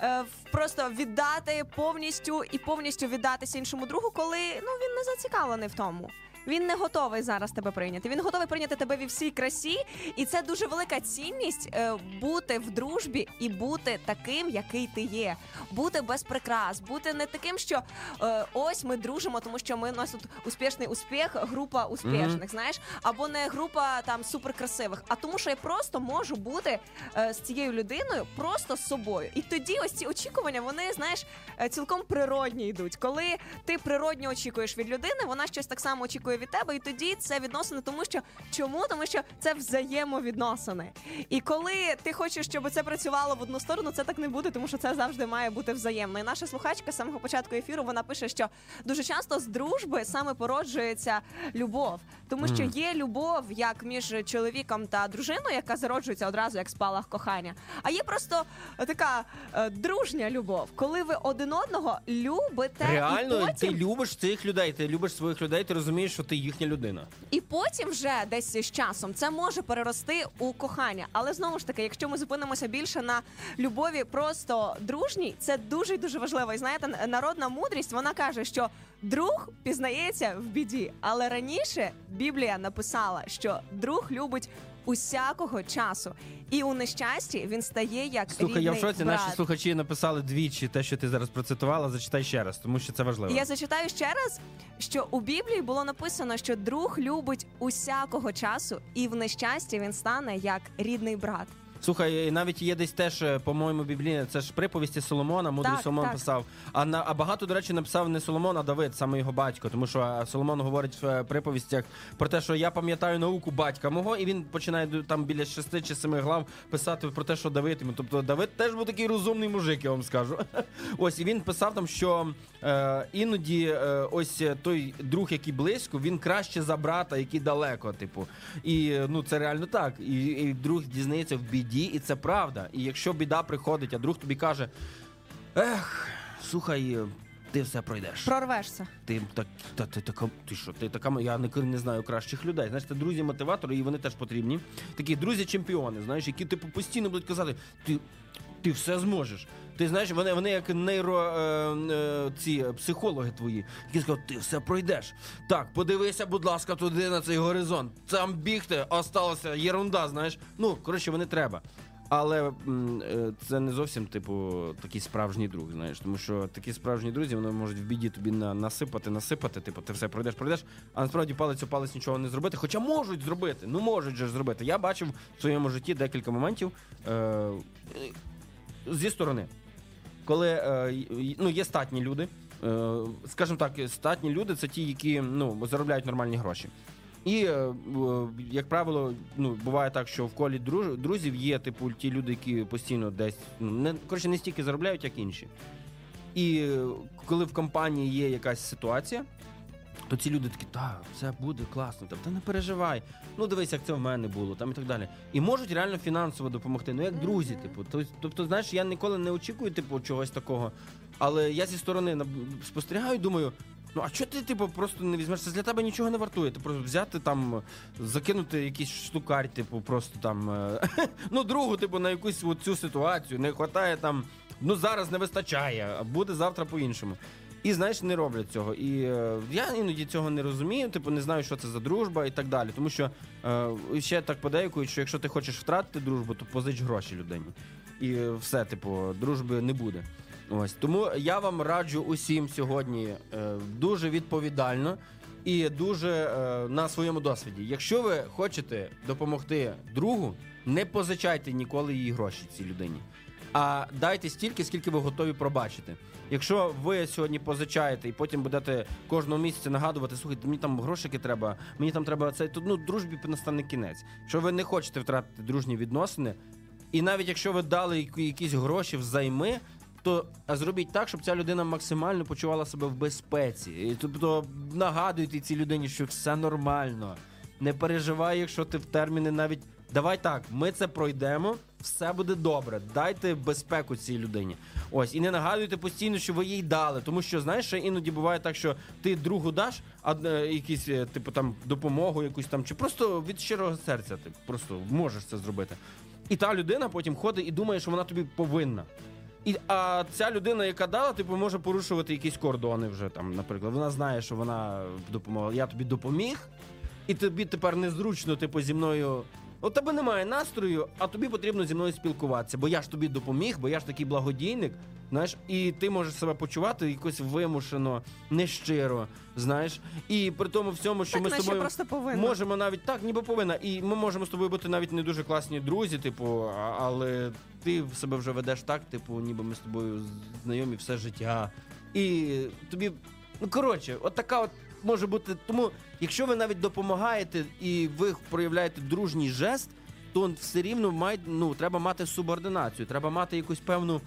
е, просто віддати повністю і повністю віддатися іншому другу, коли ну він не зацікавлений в тому. Він не готовий зараз тебе прийняти. Він готовий прийняти тебе в всій красі, і це дуже велика цінність е, бути в дружбі і бути таким, який ти є. Бути без прикрас, бути не таким, що е, ось ми дружимо, тому що ми у нас тут успішний успіх, група успішних, знаєш, або не група там суперкрасивих, а тому, що я просто можу бути е, з цією людиною просто з собою. І тоді ось ці очікування, вони знаєш, е, цілком природні йдуть. Коли ти природньо очікуєш від людини, вона щось так само очікує від тебе, і тоді це відносини, тому що чому? Тому що це взаємовідносини. І коли ти хочеш, щоб це працювало в одну сторону, це так не буде, тому що це завжди має бути взаємно. І наша слухачка з самого початку ефіру вона пише, що дуже часто з дружби саме породжується любов, тому що є любов як між чоловіком та дружиною, яка зароджується одразу як спалах кохання. А є просто така е, дружня любов, коли ви один одного любите Реально, і потім ти любиш цих людей, ти любиш своїх людей, ти розумієш, що ти їхня людина. І потім вже десь з часом це може перерости у кохання. Але знову ж таки, якщо ми зупинимося більше на любові просто дружній, це дуже дуже важливо. І знаєте, народна мудрість вона каже, що друг пізнається в біді. Але раніше Біблія написала, що друг любить усякого часу, і у нещасті він стає як Слухай, рідний я в шоці. брат. Наші слухачі написали двічі те, що ти зараз процитувала. Зачитай ще раз, тому що це важливо. Я зачитаю ще раз, що у Біблії було написано, що друг любить усякого часу, і в нещасті він стане як рідний брат. Слухай, навіть є десь теж, е, по-моєму, біблійне, це ж приповісті Соломона, мудрий Так, Соломон так. писав. А на а багато, до речі, написав не Соломон, а Давид, саме його батько. Тому що е, Соломон говорить в е, приповістях про те, що я пам'ятаю науку батька мого, і він починає ду- там біля шести чи семи глав писати про те, що Давид йому. Тобто Давид теж був такий розумний мужик, я вам скажу. Ось і він писав там, що е, іноді е, ось той друг, який близько, він краще за брата, який далеко. Типу, і е, ну це реально так. І, і друг дізнається в біді, і це правда. І якщо біда приходить, а друг тобі каже: Ех, слухай, ти все пройдеш. Прорвешся. Ти так, та ти така, ти що, ти така, я не, не знаю кращих людей. Знаєш, це друзі-мотиватори, і вони теж потрібні. Такі друзі-чемпіони, знаєш, які типу постійно будуть казати, ти, ти все зможеш. Ти знаєш, вони, вони як нейро е, е, ці психологи твої, які скажуть, ти все пройдеш. Так, подивися, будь ласка, туди на цей горизонт. Там бігти, осталося єрунда, знаєш. Ну, коротше, вони треба. Але е, це не зовсім, типу, такий справжній друг, знаєш, тому що такі справжні друзі вони можуть в біді тобі на, насипати, насипати, типу, ти все пройдеш, пройдеш, а насправді палець у палець нічого не зробити. Хоча можуть зробити, ну можуть же зробити. Я бачив в своєму житті декілька моментів е, е, зі сторони, коли е, ну, є статні люди. Е, скажімо так, статні люди це ті, які ну, заробляють нормальні гроші. І, е, як правило, ну, буває так, що в колі друзів є, типу, ті люди, які постійно десь ну, не, коротше, не стільки заробляють, як інші. І коли в компанії є якась ситуація, то ці люди такі, так, все буде класно, там, та не переживай. Ну дивись, як це в мене було, там і так далі. І можуть реально фінансово допомогти. Ну як друзі, типу. Тобто, тобто, знаєш, я ніколи не очікую, типу, чогось такого. Але я зі сторони спостерігаю, думаю. Ну, а чого ти, типу, просто не візьмеш? Це для тебе нічого не вартує. Ти просто взяти там, закинути якийсь штукарь, типу, просто там. е, ну, другу, типу, на якусь цю ситуацію. Не вистачає там. Ну, зараз не вистачає, а буде завтра по-іншому. І знаєш, не роблять цього. І е, я іноді цього не розумію, типу не знаю, що це за дружба і так далі. Тому що е, ще так подейкують, що якщо ти хочеш втратити дружбу, то позич гроші людині. І е, все, типу, дружби не буде. Ось тому я вам раджу усім сьогодні е, дуже відповідально і дуже е, на своєму досвіді. Якщо ви хочете допомогти другу, не позичайте ніколи її гроші цій людині. А дайте стільки, скільки ви готові пробачити. Якщо ви сьогодні позичаєте і потім будете кожного місяця нагадувати, слухайте, мені там грошики треба, мені там треба це, то ну дружбі настане кінець. Якщо ви не хочете втратити дружні відносини, і навіть якщо ви дали якісь гроші взайми, то зробіть так, щоб ця людина максимально почувала себе в безпеці. І, тобто нагадуйте цій людині, що все нормально. Не переживай, якщо ти в терміни навіть. Давай так, ми це пройдемо, все буде добре. Дайте безпеку цій людині. Ось, і не нагадуйте постійно, що ви їй дали. Тому що, знаєш, ще іноді буває так, що ти другу даш, а е, якісь, е, типу, там допомогу якусь там, чи просто від щирого серця ти просто можеш це зробити. І та людина потім ходить і думає, що вона тобі повинна. І, а ця людина, яка дала, типу, може порушувати якісь кордони вже там, наприклад. Вона знає, що вона допомогла. Я тобі допоміг, і тобі тепер незручно, типу, зі мною. У тебе немає настрою, а тобі потрібно зі мною спілкуватися, бо я ж тобі допоміг, бо я ж такий благодійник, знаєш, і ти можеш себе почувати якось вимушено, нещиро, знаєш. І при тому всьому, що Так, ми з тобою просто повинна. можемо навіть так, ніби повинна. І ми можемо з тобою бути навіть не дуже класні друзі, типу, але ти в себе вже ведеш так, типу, ніби ми з тобою знайомі все життя. І тобі, ну коротше, от така от може бути. Тому, якщо ви навіть допомагаєте і ви проявляєте дружній жест. То все рівно має, ну, треба мати субординацію, треба мати якусь певну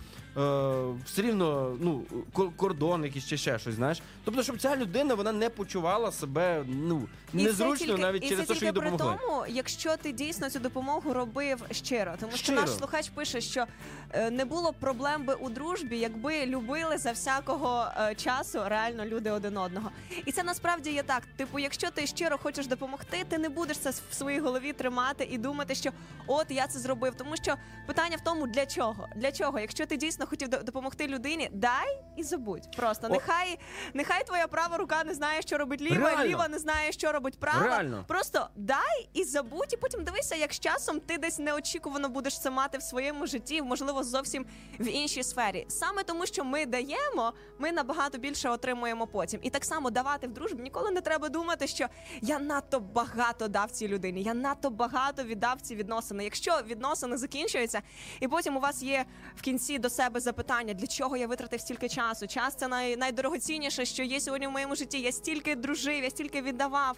все рівно ну, кор- кордон, якийсь чи ще щось, знаєш. Тобто, щоб ця людина вона не почувала себе ну, незручно тільки- навіть і через це те, що їй тільки при тому, якщо ти дійсно цю допомогу робив щиро, тому що Щиро. наш слухач пише, що е, не було проблем би у дружбі, якби любили за всякого е, часу реально люди один одного. І це насправді є так. Типу, якщо ти щиро хочеш допомогти, ти не будеш це в своїй голові тримати і думати, що от я це зробив. Тому що питання в тому, для чого? Для чого? Якщо ти дійсно хотів допомогти людині, дай і забудь. Просто О. нехай, нехай твоя права рука не знає, що робить ліва, Реально. ліва не знає, що робить права. Реально. Просто дай і забудь, і потім дивися, як з часом ти десь неочікувано будеш це мати в своєму житті, можливо, зовсім в іншій сфері. Саме тому, що ми даємо, ми набагато більше отримуємо потім. І так само давати в дружбі ніколи не треба думати, що я надто багато дав цій людині, я надто багато віддав ці відносини. Якщо відносини закінчуються, і потім у вас є в кінці до себе запитання, для чого я витратив стільки часу. Час це най, найдорогоцінніше, що є сьогодні в моєму житті. Я стільки дружив, я стільки віддавав.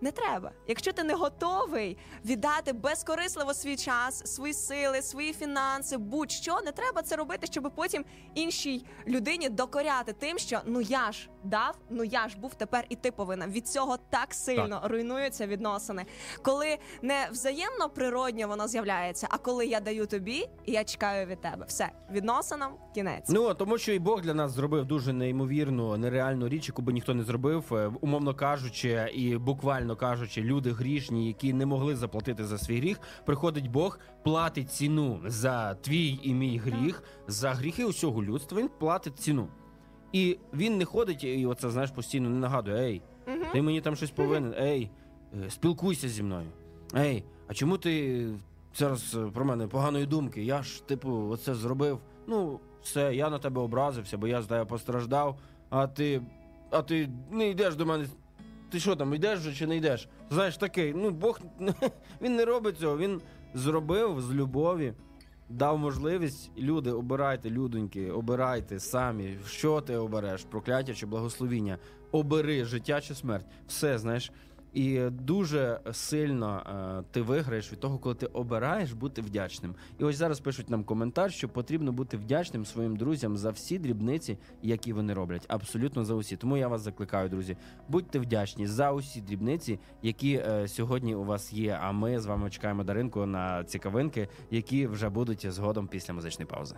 Не треба. Якщо ти не готовий віддати безкорисливо свій час, свої сили, свої фінанси, будь-що, не треба це робити, щоб потім іншій людині докоряти тим, що ну я ж дав, ну я ж був тепер, і ти повинна. Від цього так сильно руйнуються відносини. Коли не взаємно природньо воно з'являється, а коли я даю тобі, і я чекаю від тебе. Все, відносинам кінець. Ну тому, що і Бог для нас зробив дуже неймовірну, нереальну річ, яку би ніхто не зробив, Е, умовно кажучи, і буквально кажучи, люди грішні, які не могли заплатити за свій гріх, приходить Бог, платить ціну за твій і мій гріх, за гріхи усього людства. Він платить ціну. І він не ходить, і оце знаєш постійно не нагадує: Ей, ти мені там щось повинен. Ей, е, спілкуйся зі мною. Ей, а чому ти зараз е, про мене поганої думки? Я ж, типу, оце зробив. Ну, все, я на тебе образився, бо я з тебе постраждав, а ти. А ти не йдеш до мене. Ти що там, йдеш чи не йдеш? Знаєш, такий, ну Бог він не робить цього, він зробив з любові, дав можливість. Люди, обирайте, людоньки, обирайте самі, що ти обереш, прокляття чи благословіння. Обери життя чи смерть. Все, знаєш. І дуже сильно е, ти виграєш від того, коли ти обираєш бути вдячним. І ось зараз пишуть нам коментар, що потрібно бути вдячним своїм друзям за всі дрібниці, які вони роблять. Абсолютно за усі. Тому я вас закликаю, друзі, будьте вдячні за усі дрібниці, які е, сьогодні у вас є. А ми з вами чекаємо Даринку на цікавинки, які вже будуть згодом після музичної паузи.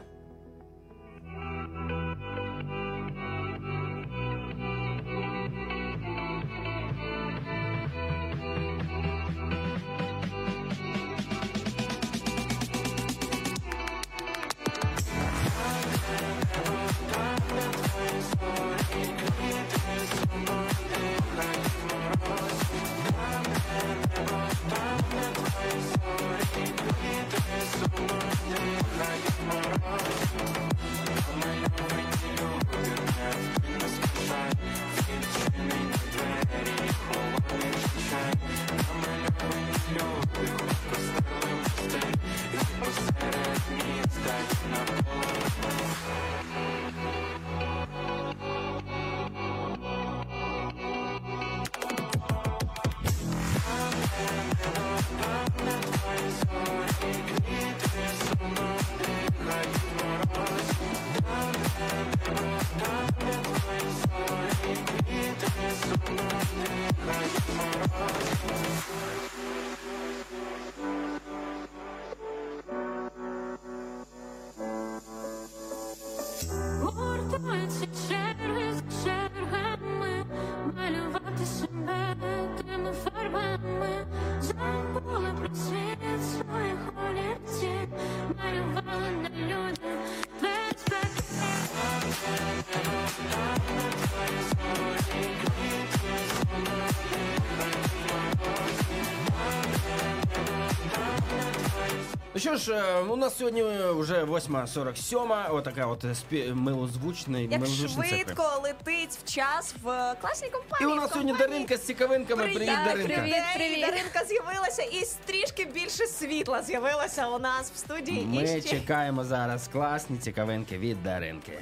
Ж, е, у нас сьогодні вже 8.47, отака от спі... милозвучний, Як милозвучний цикл. швидко летить в час в класній І компанії. у нас в сьогодні компанії. Даринка з цікавинками. Привіт, Привіт, Даринка. привіт, привіт. Даринка з'явилася і трішки більше світла з'явилося у нас в студії. Ми ще... чекаємо зараз класні цікавинки від Даринки.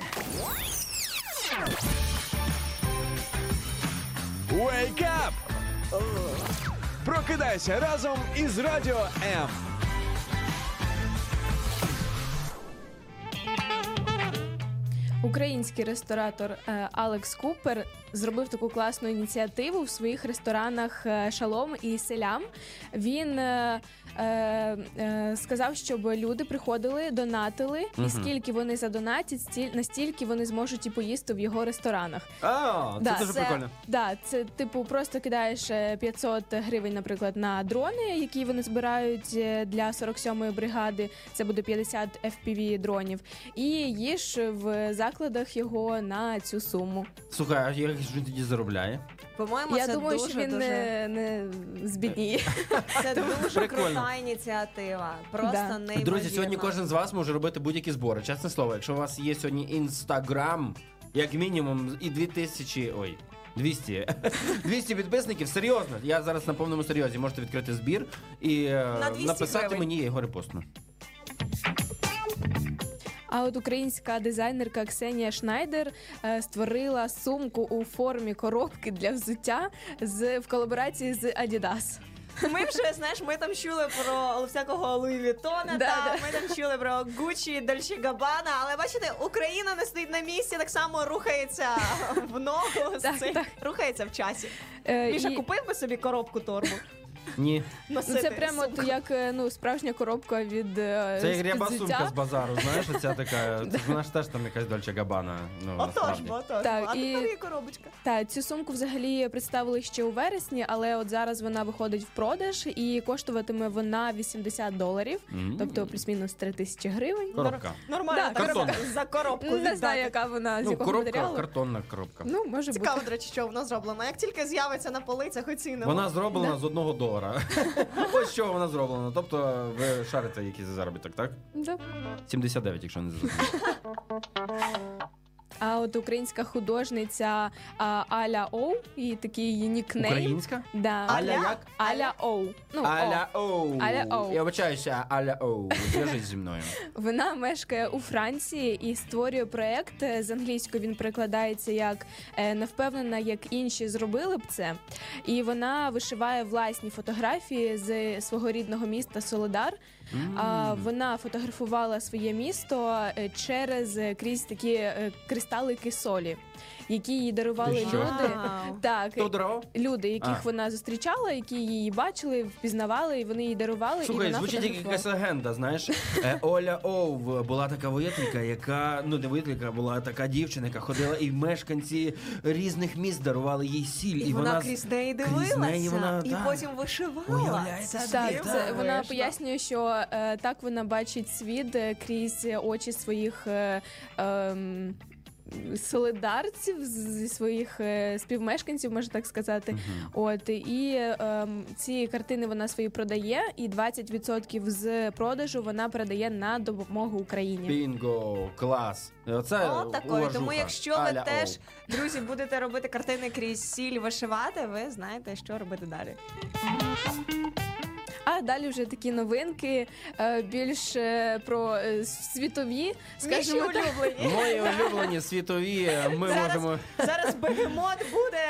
Wake up! Прокидайся разом із Радіо М. Український ресторатор е, Алекс Купер зробив таку класну ініціативу в своїх ресторанах е, Шалом і Селям. Він е, е, сказав, щоб люди приходили, донатили, і скільки вони задонатять, стіль, настільки вони зможуть і поїсти в його ресторанах. А, це Да, дуже це- прикольно. Да, це типу просто кидаєш е, 500 гривень, наприклад, на дрони, які вони збирають е, для 47-ї бригади. Це буде 50 FPV дронів, і їж в закладах його на цю суму. Слухай, а як ж він тоді заробляє? По-моєму, Я це думаю, дуже, що він дуже... не, не збідніє. Це дуже Прикольно. Ініціатива. Просто Да. неймовірно. Друзі, сьогодні кожен з вас може робити будь-які збори. Чесне слово, якщо у вас є сьогодні інстаграм, як мінімум, і 2000, ой. 200. 200 підписників, серйозно. Я зараз на повному серйозі. Можете відкрити збір і е, На 200 написати гривень. мені я його репостну. А от українська дизайнерка Ксенія Шнайдер е, створила сумку у формі коробки для взуття з в колаборації з Adidas. Ми вже знаєш, ми там чули про всякого Луї Вітона, Да, та да. ми там чули про Гучі, Дольче Габана, але бачите, Україна не стоїть на місці, так само рухається в ногу, Так, так. рухається в часі. Е, Міша, і- купив би собі коробку торбу. Ні. Ну, це прямо от як е, ну, справжня коробка від е, Це як ряба сумка з базару, знаєш, оця така. Це вона ж теж там якась Дольче Габана. Ну, Отож, бо, отож. Так, а і- тепер є коробочка. Та цю сумку взагалі представили ще у вересні, але от зараз вона виходить в продаж і коштуватиме вона 80 доларів, Мгм. тобто плюс-мінус 3 тисячі гривень. Коробка. Нормально, Да, так картонна. за коробку Не віддати. знаю, яка вона з Ну, якого коробка, матеріалу. картонна коробка. Ну, може Цікаво, бути. до речі, що воно зроблено. Як тільки з'явиться на полицях, оцінимо. Вона зроблена з одного долара. Ось що вона зроблена. Тобто ви шарите якийсь заробіток, так? Да. 79, якщо не забуду. А от українська художниця а, Аля Оу, і такий її нікнейм. Українська? Да. Аля як? Аля Оу. Ну, Аля Оу. Аля Оу. Я вибачаюся, Аля Оу. Зв'яжись зі мною. Вона мешкає у Франції і створює проект. З англійської він перекладається як е, не впевнена, як інші зробили б це. І вона вишиває власні фотографії з свого рідного міста Солодар. А, вона фотографувала своє місто е, через е, крізь такі е, кристалики солі, які їй дарували Ти що? люди. Вау. Так, Хто дарував? люди, яких А. вона зустрічала, які її бачили, впізнавали, і вони їй дарували. і Слухай, вона звучить як фотографувала. якась легенда, знаєш. Е, Оля Оу була така воєтелька, яка, ну не воєтелька, була така дівчина, яка ходила, і мешканці різних міст дарували їй сіль. І, вона, з- крізь неї крізь дивилася, неї вона, і да. потім вишивала. Уявляєте собі? Так, дивно. це вона Конечно. пояснює, що е, так вона бачить світ е, крізь очі своїх е, ем, солидарців зі своїх е, співмешканців, можна так сказати. От і ем, ці картини вона свої продає, і 20% з продажу вона передає на допомогу Україні. Бінго, клас. Оце От такої. Тому якщо ви Аля теж, Оу. друзі, будете робити картини крізь сіль вишивати, ви знаєте, що робити далі. А далі вже такі новинки, е, більш е, про е, світові, скажімо так. улюблені. Мої улюблені світові, ми Зараз- можемо. Зараз бегемот буде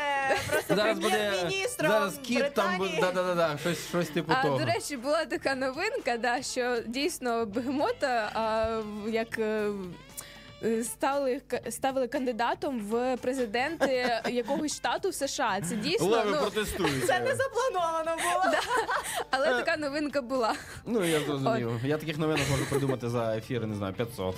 просто Зараз буде прем'єр-міністром зараз кіт там буде. Да-да-да, щось, щось типу А того. до речі, була така новинка, да, що дійсно бегемота а, як. Е, е, Стали ставили кандидатом в президенти якогось штату в США. Це дійсно ну, протестують. Це не заплановано було. але така новинка була. Ну, я зрозумів. Я таких новинок можу придумати за ефіри, не знаю, 500.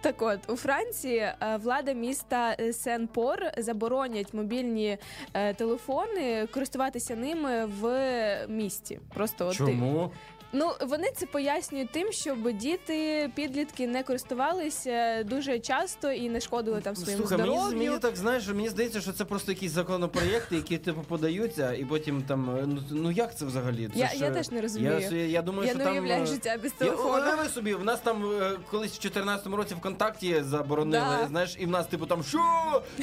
Так от у Франції е, влада міста е, Сен-Пор заборонять мобільні е, телефони користуватися ними в місті. Просто от ти- Чому? Ну вони це пояснюють тим, щоб діти, підлітки не користувалися дуже часто і не шкодили там своєму Слухай, мені, здоров'ю. мені так знаєш, мені здається, що це просто якісь законопроєкти, які типу подаються, і потім там. е, Ну, ну як це взагалі? Це Я- ж, я е, теж не розумію. Я, я думаю, Я що не там, уявляю е, життя без Я, телефону. уяви собі, в нас там е, колись в 14-му році ВКонтакті заборонили, Да. знаєш, і в нас, типу, там що?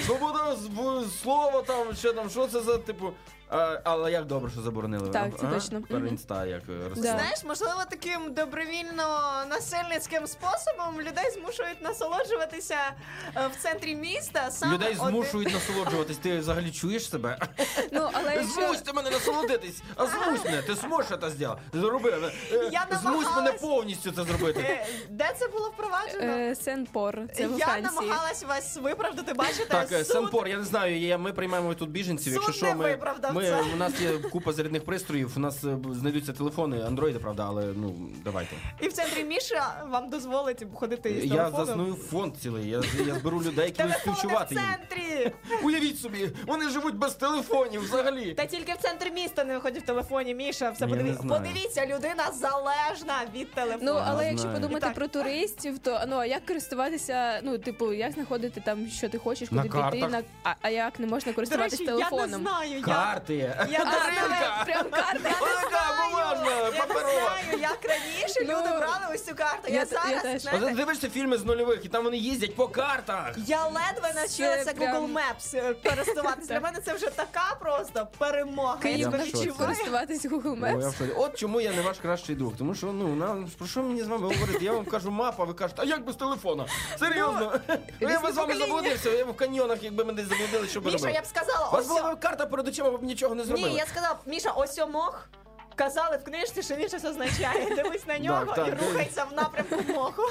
Свобода з- слова, там, що там, що це за типу. А, але як добре, що заборонили. Так, це точно. Тепер інста як е. Да. Знаєш, можливо, таким добровільно насильницьким способом людей змушують насолоджуватися е, в центрі міста. Саме Людей один- змушують насолоджуватись. Ти взагалі чуєш себе? Ну але якщо Змусьте мене насолодитись! А змусь мене! Ти зможеш це зробити? Зроби! Е, Я Змусь мене повністю це зробити. Е, Де це було впроваджено? е, Сен-Пор, це Я Франції. намагалась вас виправдати, бачите, Так, суд. Сенпор, я не знаю, є- ми приймаємо тут біженців. Суд Якщо не ми, виправдав ми у нас є купа зарядних пристроїв, у нас е, знайдуться телефони, андроїди, правда, але ну давайте. І в центрі Міша вам дозволить ходити із Я телефоном. засную фонд цілий. Я, я зберу людей, які будуть Телефони в їм. центрі! Уявіть собі, вони живуть без телефонів взагалі. Та тільки в центр міста не виходить в телефоні, Міша. Все Я не подивіться. знаю. Подивіться, людина залежна від телефону. Ну, але Я якщо знаю. подумати І так. про туристів, то ну а як користуватися, ну типу, як знаходити там, що ти хочеш, На куди піти, картах. на а, а як не можна До користуватися речі, я не телефоном? знаю. Я, Карти. я А, прям карти. Я не Ось бумажна, я паперова. знаю, як раніше Ну, люди брали ось цю карту. Я, я- я зараз, теж. знаєте, дивишся фільми з нульових, і там вони їздять по картах. я ледве навчилася прям- Google Maps е, користуватися. Для Так. мене це вже така просто перемога. Я в себе шоці. навчив відчуваю. користуватись Google Ой, я Maps. шоці. От чому я не ваш кращий друг. Тому що ну нам про що мені з вами говорити? Я вам кажу мапа, ви кажете, а як без телефона? Серйозно? Ну, я різні би з вами покоління. заблудився. Я б в каньйонах, якби мене заблудили, що би Міша, робив? я б сказала, У вас ось. була б карта перед очима, ви б нічого не зробили. Ні, я сказала, Міша, ось мох. Казали в книжці, що він щось означає. Дивись на нього так, і так. рухайся в напрямку моху.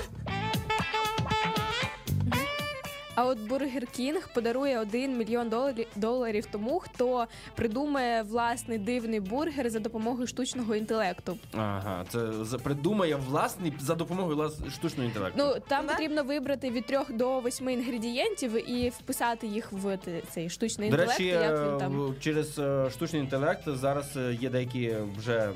А от Бургер Кінг подарує 1 мільйон доларів, доларів тому, хто придумає власний дивний бургер за допомогою штучного інтелекту. Ага, це за- придумає власний за допомогою влас- штучного інтелекту. Ну там Да? потрібно вибрати від трьох до восьми інгредієнтів і вписати їх в цей штучний До інтелект. речі, як він там через е, штучний інтелект зараз е, є деякі вже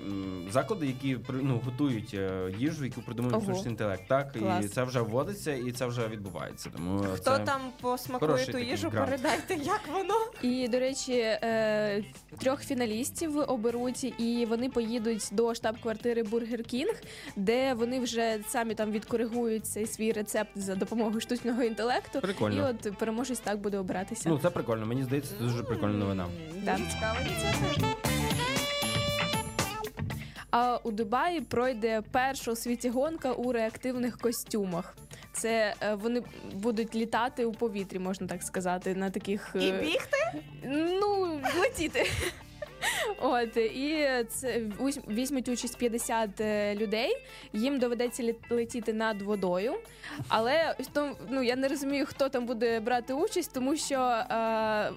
заклади, які ну, готують е, їжу, яку придумує Ого. штучний інтелект. Так, і це вже вводиться, і це вже відбувається. Тому Хто це... там посмакує хороший ту такий їжу, грант. передайте, як воно. І до речі, е, трьох фіналістів оберуть, і вони поїдуть до штаб-квартири Бургер Кінг, де вони вже самі там відкоригують цей свій рецепт за допомогою штучного інтелекту. Прикольно. І от переможець так буде обиратися. Ну, це прикольно. Мені здається, це дуже прикольна новина. Да. Ініціатива. А у Дубаї пройде перша у світі гонка у реактивних костюмах. Це е, вони будуть літати у повітрі, можна так сказати, на таких І е, бігти? Ну, летіти. От і це візьмуть участь 50 е, людей. Їм доведеться літ- летіти над водою. Але ну я не розумію, хто там буде брати участь, тому що е,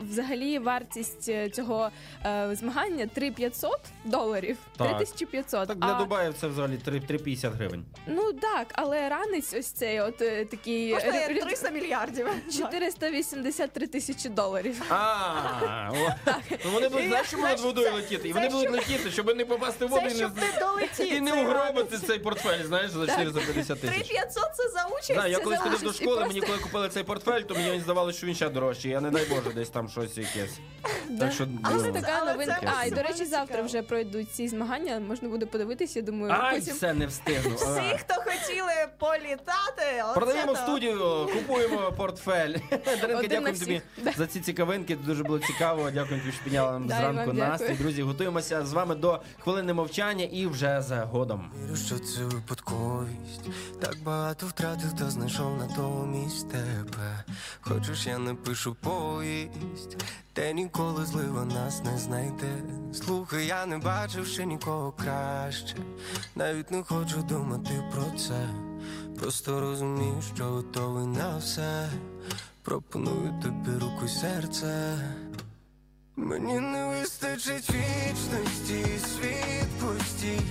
взагалі вартість е, цього е, змагання 3500 доларів. Так. 3500. Так для а, Дубаю це взагалі 3 3,50 гривень. Ну так, але ранець ось цей, от е, такий Коштує ре- ре- 300 мільярдів. 483 тисячі доларів. А. Ну, вони будуть водою летіти? І вони будуть щоб- летіти, щоб не попасти в воду Це і щоб не і не цей угробити цей портфель, знаєш, за 450 тисяч. 3500 це за участь? Да, я Це колись ходив до школи, просто- мені коли купили цей портфель, то мені здавалося, що він ще дорожчий. Я не дай Боже, десь там щось якесь. Так що Але ну. така це А, і до речі, завтра вже пройдуть ці змагання. Можна буде подивитися. Я думаю, Ай, потім все не встигну. Всі, хто хотіли політати, Продаємо студію, купуємо портфель. Даринка, дякую тобі за ці цікавинки. Дуже було цікаво. Дякую що підняла нам зранку вам настрій. Друзі, готуємося з вами до хвилини мовчання і вже згодом. Вірю, що це випадковість. Так багато втратив, та знайшов натомість тебе. Хочеш, я напишу повість, де ніколи злива нас не знайде. Слухай, я не бачив ще нікого краще. Навіть не хочу думати про це. Просто розумію, що готовий на все. Пропоную тобі руку й серце. Мені не вистачить вічності, світ пустій.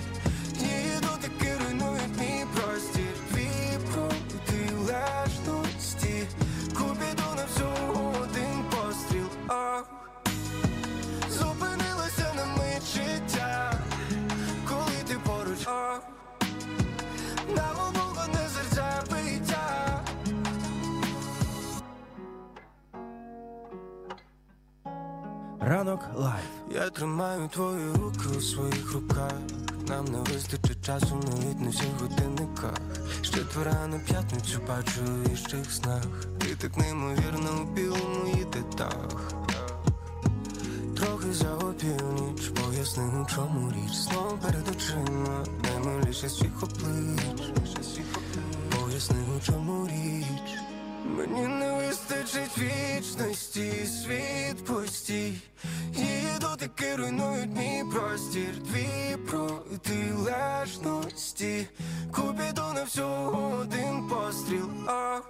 Ранок live. Я тримаю твої руки у своїх руках. Нам не вистачить часу на всіх годинниках. Ще твора на п'ятницю бачу у віщих снах. Ти так неймовірно у білому і кедах. Трохи за опівніч, поясни у чому річ. Знову перед очима, наймиліше всіх облич. Поясни у чому річ. Мені не вистачить вічності, світ пустій. Її дотики руйнують мій простір, дві протилежності. Купіду на всього один постріл. А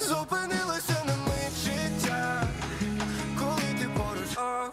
зупинилася на мить життя, коли ти поруч. А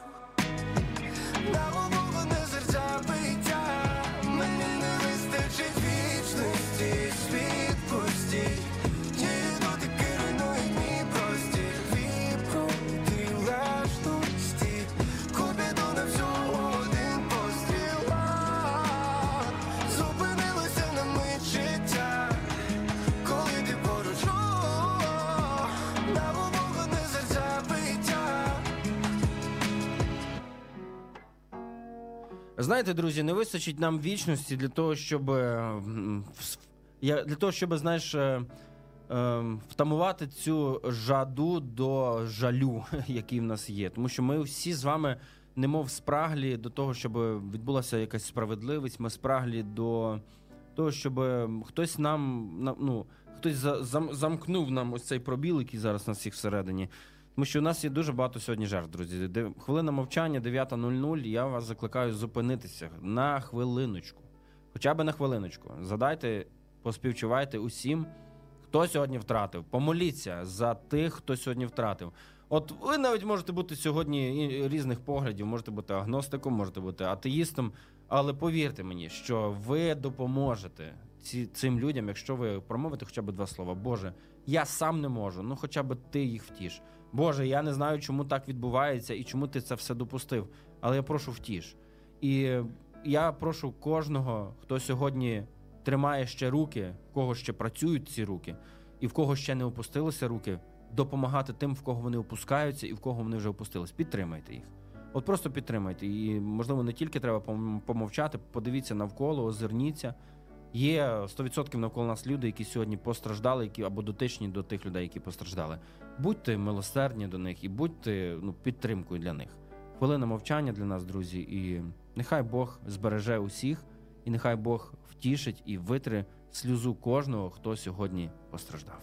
Знаєте, друзі, не вистачить нам вічності для того, щоб е, я для того, щоб знаєш. е, е, Втамувати цю жаду до жалю, який в нас є, тому що ми всі з вами, немов спраглі до того, щоб відбулася якась справедливість. Ми спраглі до того, щоб хтось нам ну, хтось за- замкнув нам ось цей пробіл, який зараз у нас всіх всередині. Тому що у нас є дуже багато сьогодні жертв, друзі. Хвилина мовчання 9.00. Я вас закликаю зупинитися на хвилиночку. Хоча б на хвилиночку. Задайте, поспівчувайте усім, хто сьогодні втратив. Помоліться за тих, хто сьогодні втратив. От ви навіть можете бути сьогодні різних поглядів, можете бути агностиком, можете бути атеїстом. Але повірте мені, що ви допоможете ці, цим людям, якщо ви промовите хоча б два слова. Боже, я сам не можу, ну хоча б ти їх втіш. Боже, я не знаю, чому так відбувається і чому ти це все допустив. Але я прошу втіш. І я прошу кожного, хто сьогодні тримає ще руки, в кого ще працюють ці руки, і в кого ще не опустилися руки, допомагати тим, в кого вони опускаються, і в кого вони вже опустились. Підтримайте їх. От просто підтримайте. І можливо не тільки треба помовчати, подивіться навколо, озирніться. Є 100% навколо нас люди, які сьогодні постраждали, які або дотичні до тих людей, які постраждали. Будьте милосердні до них і будьте ну, підтримкою для них. Хвилина мовчання для нас, друзі, і нехай Бог збереже усіх, і нехай Бог втішить і витре сльозу кожного, хто сьогодні постраждав.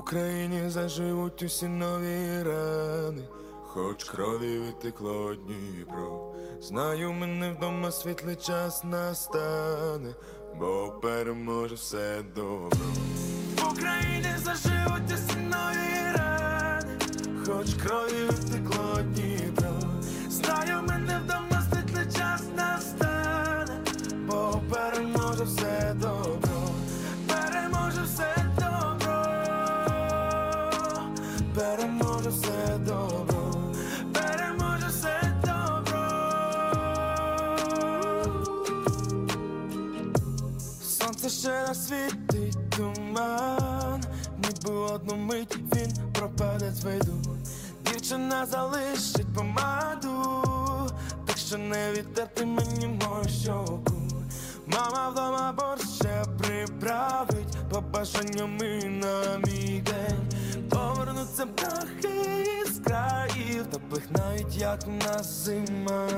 Україні заживуть усі нові рани, хоч крові витекло Дніпро. Знаю, мене вдома світлий час настане, бо переможе все добро. В Україні заживуть усі нові рани, хоч крові витекло Дніпро. Знаю, мене вдома ще не світить туман, ніби одну мить він пропаде з виду. Дівчина залишить помаду, так що не відтерти мені мою щоку. Мама вдома борщ ще приправить побажаннями на мій день. Повернуться птахи з країв та пихнають, як в нас зима.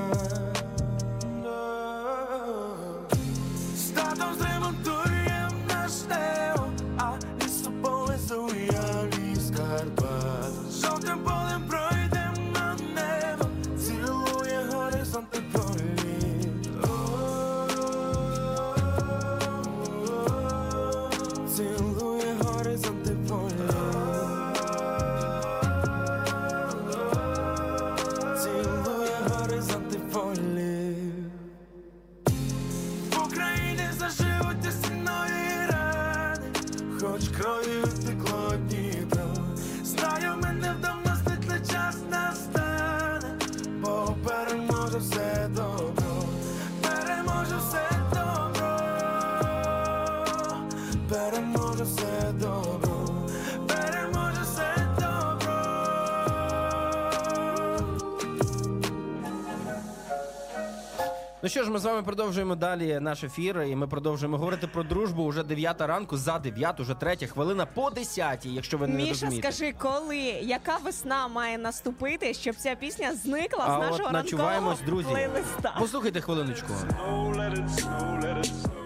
Ну що ж, ми з вами продовжуємо далі наш ефір, і ми продовжуємо говорити про дружбу уже 9 ранку, за 9, уже 3 хвилина по 10, якщо ви не Міша, розумієте. скажи, коли яка весна має наступити, щоб ця пісня зникла А з от нашого начуваємось, ранкового друзі. плейлиста? Послухайте хвилиночку.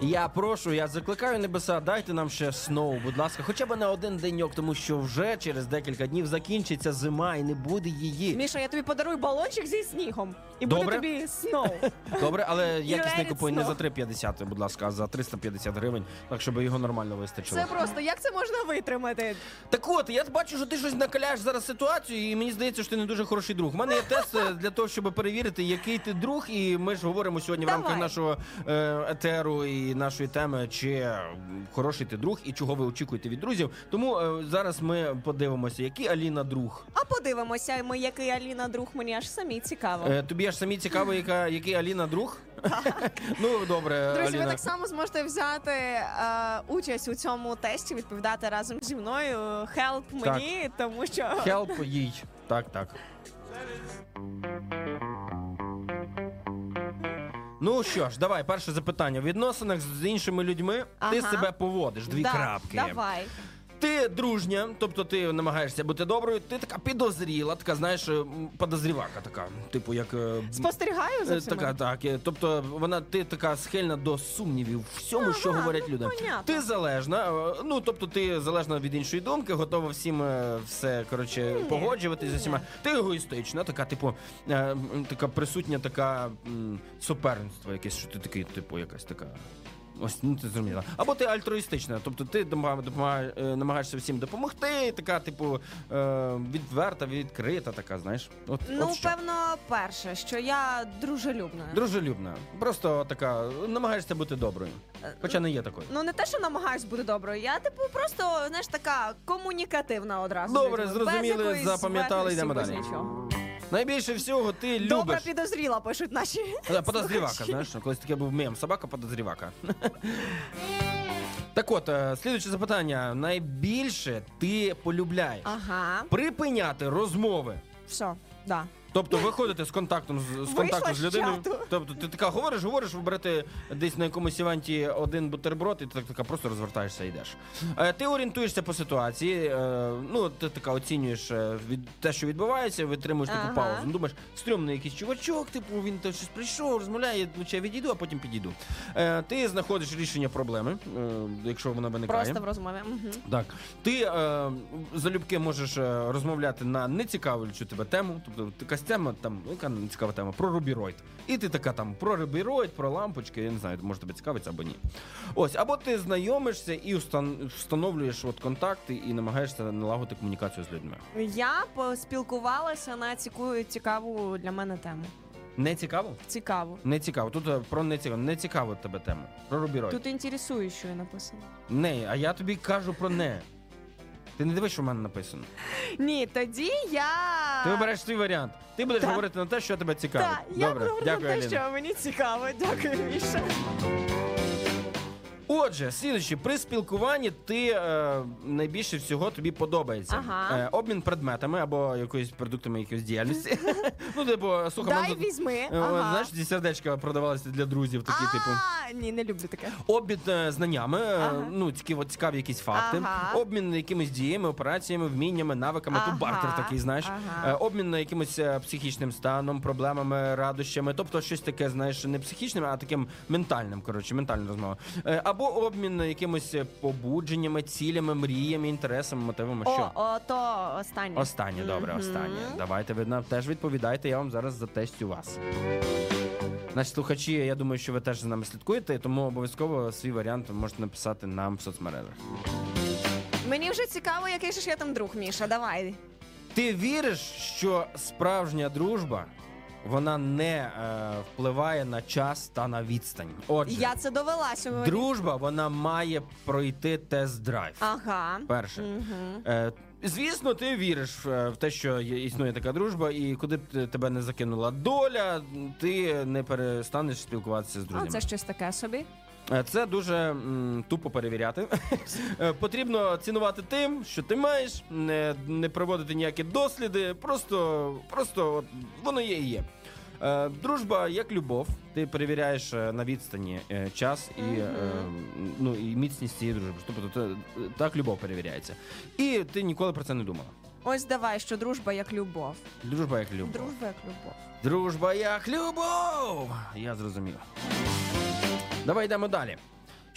Я прошу, я закликаю небеса, дайте нам ще сноу, будь ласка, хоча б на один деньок, тому що вже через декілька днів закінчиться зима і не буде її. Міша, я тобі подарую балончик зі снігом. І буде Добре. тобі сноу. Добре, але якісний купуй не за 3,50, будь ласка, а за 350 гривень, так щоб його нормально вистачило. Це просто як це можна витримати? Так от, я бачу, що ти щось накаляєш зараз ситуацію, і мені здається, що ти не дуже хороший друг. У мене є тест е, для того, щоб перевірити, який ти друг, і ми ж говоримо сьогодні в Давай. рамках нашого е, етеру і нашої теми, чи хороший ти друг і чого ви очікуєте від друзів. Тому е, зараз ми подивимося, який Аліна друг. А подивимося, ми який Аліна друг, мені аж самі цікаво. Е, тобі аж самі цікаво, яка, який Аліна друг? ну добре, Друзі, ви так само зможете взяти е, участь у цьому тесті, відповідати разом зі мною. Help мені, тому що Help їй. Так, так. Ну що ж, давай, перше запитання. В відносинах з іншими людьми ти Ага. себе поводиш. Дві Да, крапки. Давай. Ти дружня, тобто ти намагаєшся бути доброю, ти така підозріла, така, знаєш, подозрівака така, типу, як. е, Спостерігаю за е, всіма? Така, так. е, Тобто вона ти така схильна до сумнівів в всьому, що Ага, говорять ну, люди. понятно. Ти залежна, е, ну тобто ти залежна від іншої думки, готова всім е, все коротше погоджуватись з усіма. Ти егоїстична, така, типу, е, така присутня, така суперництво, якесь, що ти такий, типу, якась така. Ось ну ти зрозуміла. Або ти альтруїстична, тобто ти допомагаєш, е, намагаєшся всім допомогти, така, типу, е, відверта, відкрита, така, знаєш. От, Ну, от що. певно, перше, що я дружелюбна. Дружелюбна. Просто така, намагаєшся бути доброю. Е, Хоча не є такою. Ну не те, що намагаюсь бути доброю, я типу просто знаєш така комунікативна одразу. Добре, зрозуміли, запам'ятали, йдемо далі. Найбільше всього ти Добре любиш. підозріла, пишуть наші. Подозрівака, знаєш, колись таке був мем. Собака подозрівака. Так от, слідуче запитання. Найбільше ти полюбляєш Ага, припиняти розмови. все, да. Тобто виходити з контактом з, з контакту з з людиною. чату. Тобто ти така говориш, говориш, ви берете десь на якомусь івенті один бутерброд, і ти так така просто розвертаєшся і йдеш. Е, ти орієнтуєшся по ситуації, е, ну ти така оцінюєш е, від те, що відбувається, витримуєш таку Ага. паузу. Ну, Думаєш, стрьомний якийсь чувачок, типу він то щось прийшов, розмовляє, лучше я відійду, а потім підійду. Е, ти знаходиш рішення проблеми, е, якщо вона виникає. Просто в розмові. Мгм. Так, ти е, залюбки можеш е, розмовляти на нецікавлячу тебе тему. Тобто якась тема, там ну, яка нецікава тема, про рубіроїд. І ти така там про рубіроїд, про лампочки, я не знаю, може тебе цікавиться або ні. Ось, або ти знайомишся і встановлюєш от контакти і намагаєшся налагодити комунікацію з людьми. Я поспілкувалася на ціку цікаву для мене тему. Не цікаво? Цікаву. Не цікаво. Тут е, про не цікаво. Не цікаво тебе тема. Про рубіроїд. Тут інтересуючою написано. Не, а я тобі кажу про не. Ти не дивиш, що в мене написано. Ні, тоді я. Ти вибереш свій варіант. Ти будеш говорити на те, що тебе цікавить. Так, я Добре, буду говорити дякую, на те, Аліна. що мені цікаво. Дякую, Міша. Отже, слідуючи, при спілкуванні ти е, найбільше всього тобі подобається. Ага. Е, обмін предметами або якоюсь продуктами якоїсь діяльності. ну, типу, слухай, Дай мене тут, візьми. е, Ага. Знаєш, ці сердечка продавалися для друзів, такі, типу. А, ні, не люблю таке. Обмін е, знаннями, е, Ага. ну цікаві, цікаві якісь факти, Ага. обмін якимись діями, операціями, вміннями, навиками, Ага. тут бартер такий, знаєш, Ага. Е, обмін якимось е, психічним станом, проблемами, радощами, тобто щось таке, знаєш, не психічним, а таким ментальним, коротше, ментальна розмова. Е, Або обмін якимось е, побудженнями, цілями, мріями, інтересами, мотивами. Що? О, о, то останнє. Останнє, добре, Мгм. останнє. Давайте ви нам теж відповідайте, я вам зараз затестю вас. Наші слухачі, я думаю, що ви теж за нами слідкуєте, тому обов'язково свій варіант ви можете написати нам в соцмережах. Мені вже цікаво, який же ж я там друг, Міша. Давай. Ти віриш, що справжня дружба вона не е, впливає на час та на відстань? Отже, Я це довела сьогодні. дружба вона має пройти тест-драйв. Ага. Перше. Мгм. Е, звісно, ти віриш е, в те, що є- існує така дружба, і куди б тебе не закинула доля, ти не перестанеш спілкуватися з А друзями. це щось таке собі. Е, Це дуже м, тупо перевіряти. Е, Потрібно цінувати тим, що ти маєш, не, не проводити ніякі досліди, просто, просто от, воно є і є. Е, дружба як любов. Ти перевіряєш е, на відстані е, час і, е, ну, і міцність цієї дружби. Тобто так любов перевіряється. І ти ніколи про це не думала. Ось давай, що дружба як любов. Дружба як любов. Дружба як любов. Дружба як любов. Я зрозумів. Давай йдемо далі.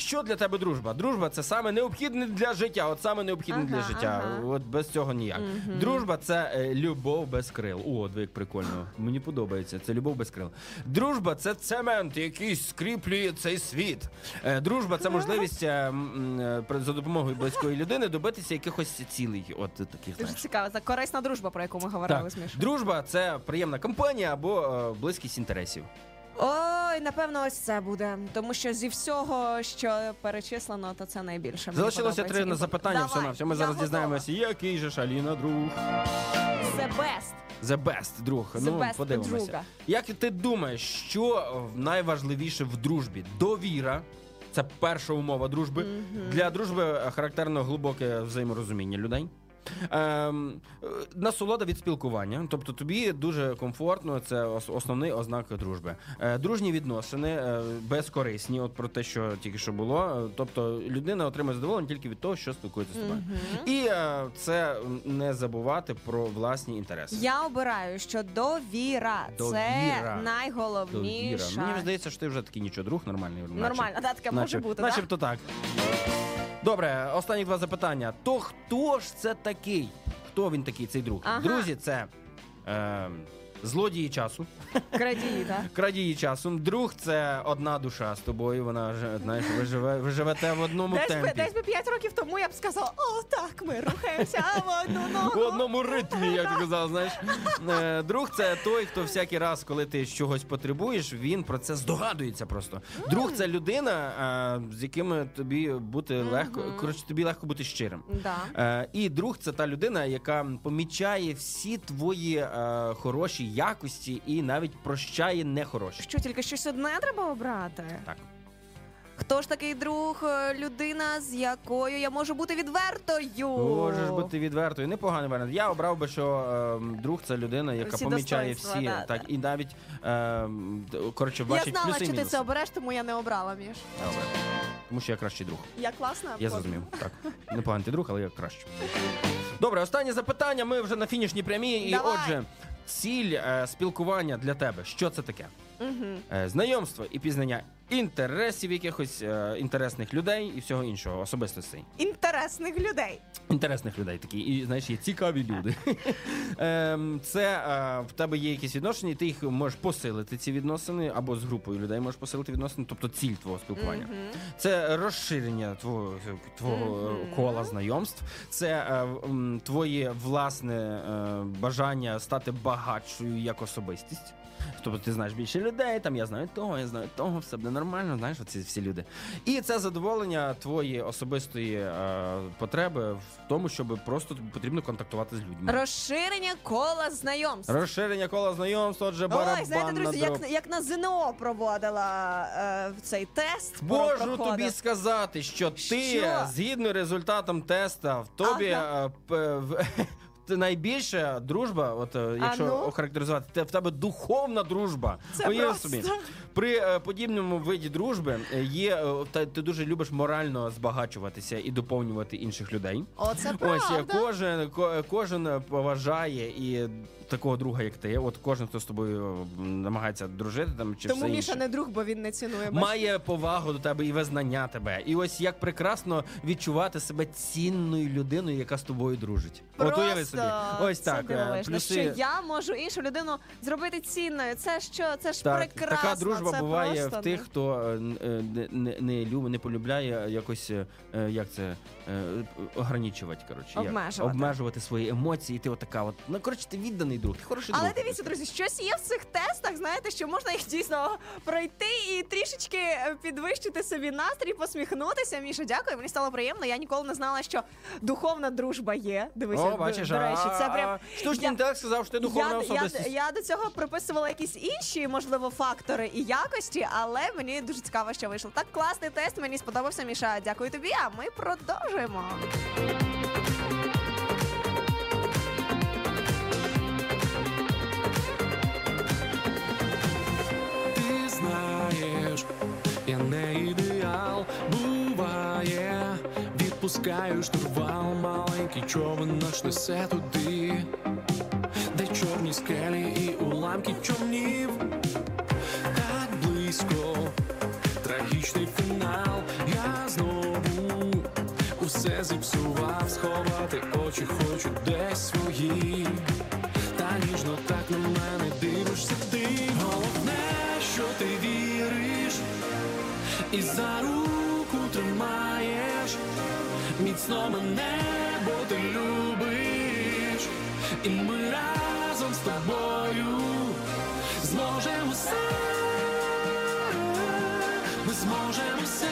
Що для тебе дружба? Дружба це саме необхідне для життя. От саме необхідне Ага, для життя. ага. От без цього ніяк. Мгм. Дружба це е, любов без крил. О, диви, як прикольно. Мені подобається. Це любов без крил. Дружба це цемент, який скріплює цей світ. Е, Дружба це можливість е, м, е, за допомогою близької людини добитися якихось цілей. От таких Дуже знаєш. цікаво. Це корисна дружба, про яку ми говорили Так. з Мішою. Дружба це приємна компанія або е, близькість інтересів. Ой, напевно, ось це буде. Тому що зі всього, що перечислено, то це найбільше. Мені Залишилося подобається. три на запитання. Давай, Все на все. Ми я зараз готова. дізнаємося, який же ж Аліна друг. The best. The best, друг. The ну, best подивимося. друга. Як ти думаєш, що найважливіше в дружбі? Довіра. Це перша умова дружби. Для дружби характерно глибоке взаєморозуміння людей. Ем, е, насолода від спілкування, тобто тобі дуже комфортно, це основний ознак дружби. Е, дружні відносини, е, безкорисні, от про те, що тільки що було. Е, Тобто людина отримує задоволення тільки від того, що спілкується з тобою. І е, це не забувати про власні інтереси. Я обираю, що довіра, це Довіра. найголовніша. Довіра. Мені здається, що ти вже такий нічого друг нормальний. наче. Нормально, да, таке може Начеб- бути. Начебто так. Добре, останні два запитання. То хто ж це такий? Хто він такий, цей друг? Ага. Друзі, це е, злодії часу. Крадії, так? крадії часу. Друг це одна душа з тобою. Вона ж, знаєш, ви, живе, ви живете в одному Десь би, десь би 5 років тому я б сказала, о, так, ми рухаємося в одну В одному ритмі, як ти казав, знаєш. Е, Друг це той, хто всякий раз, коли ти чогось потребуєш, він про це здогадується просто. Друг це людина, е, з якими тобі бути легко. Коротше, тобі легко бути щирим. Да. Е, І друг це та людина, яка помічає всі твої е, хороші якості і навіть прощає нехороші. Що, тільки щось одне треба обрати? Так. Хто ж такий друг, Е, людина, з якою я можу бути відвертою? Можеш бути відвертою. Непоганий варіант. Я обрав би, що е, друг це людина, яка Всі помічає всі, да, так да. і навіть е, коротше, Я знала, плюси і що ти мінуси. це обереш, тому я не обрала, Міш. Добре. Тому що я кращий друг. Я класна. Я зрозумів. Так. Непоганий ти друг, але я краще. Добре, останнє запитання. Ми вже на фінішній прямій. І Давай. отже, ціль е, спілкування для тебе. Що це таке? Е, знайомство і пізнання інтересів якихось е, інтересних людей і всього іншого, особистостей. Інтересних людей. Інтересних людей такі, і знаєш, є цікаві люди. Ем, Це е, в тебе є якісь відношення, і ти їх можеш посилити, ці відносини, або з групою людей можеш посилити відносини, тобто ціль твого спілкування. Це розширення твого, твого е, кола знайомств, це е, м, твоє власне е, бажання стати багатшою як особистість. Тобто ти знаєш більше людей, там я знаю того, я знаю того, все буде нормально. Знаєш, оці всі люди. І це задоволення твоєї особистої е, потреби в тому, щоб просто потрібно контактувати з людьми. Розширення кола знайомств. Розширення кола знайомств, отже, барабан Ой, знаєте, на друзі, дроб. як, як на ЗНО проводила е, цей тест. Можу проходив. тобі сказати, що ти Що? згідно результатам теста, в тобі Ага. е, п- в- найбільша дружба, от е, якщо ну? охарактеризувати, те в тебе духовна дружба. Це просто. собі. При е, подібному виді дружби е, є та ти дуже любиш морально збагачуватися і доповнювати інших людей. Оце Ось правда. кожен ко- кожен е, поважає і такого друга, як ти. От кожен, хто з тобою намагається дружити, там чи Тому все Міша інше. не друг, бо він не цінує. бачиш? Має повагу до тебе і визнання тебе. І ось як прекрасно відчувати себе цінною людиною, яка з тобою дружить. От уяви собі. Ось так. е, дивовижно, Плюси. що я можу іншу людину зробити цінною. Це що? Це ж Так, прекрасно. така дружба це буває просто, в тих, хто е, е, не, не, не любить, не полюбляє якось, як це, ограничувати, коротше. як? Обмежувати. Обмежувати свої емоції. І ти отака, от, ну, коротше, ти відданий друг, ти хороший Але друг. дивіться, друзі, щось є в цих тестах, знаєте, що можна їх дійсно пройти і трішечки е, підвищити собі настрій, посміхнутися. Міша, дякую. Мені стало приємно. Я ніколи не знала, що духовна дружба є. Дивися, О, бачиш, до речі, це прям штучний інтелект сказав, що ти духовна я, особистість. я, я до цього приписувала якісь інші, можливо, фактори і якості, але мені дуже цікаво, що вийшло. Так, класний тест, мені сподобався, Міша. Дякую тобі. А ми продовжуємо. Відпускаю штурвал, маленький човен наш несе туди, де чорні скелі і уламки човнів, так близько, трагічний фінал, я знову усе зіпсував, сховати очі хочу десь свої. Та ніжно так Міцно мене, бо ти любиш. І ми разом з тобою Зможемо все Ми зможемо все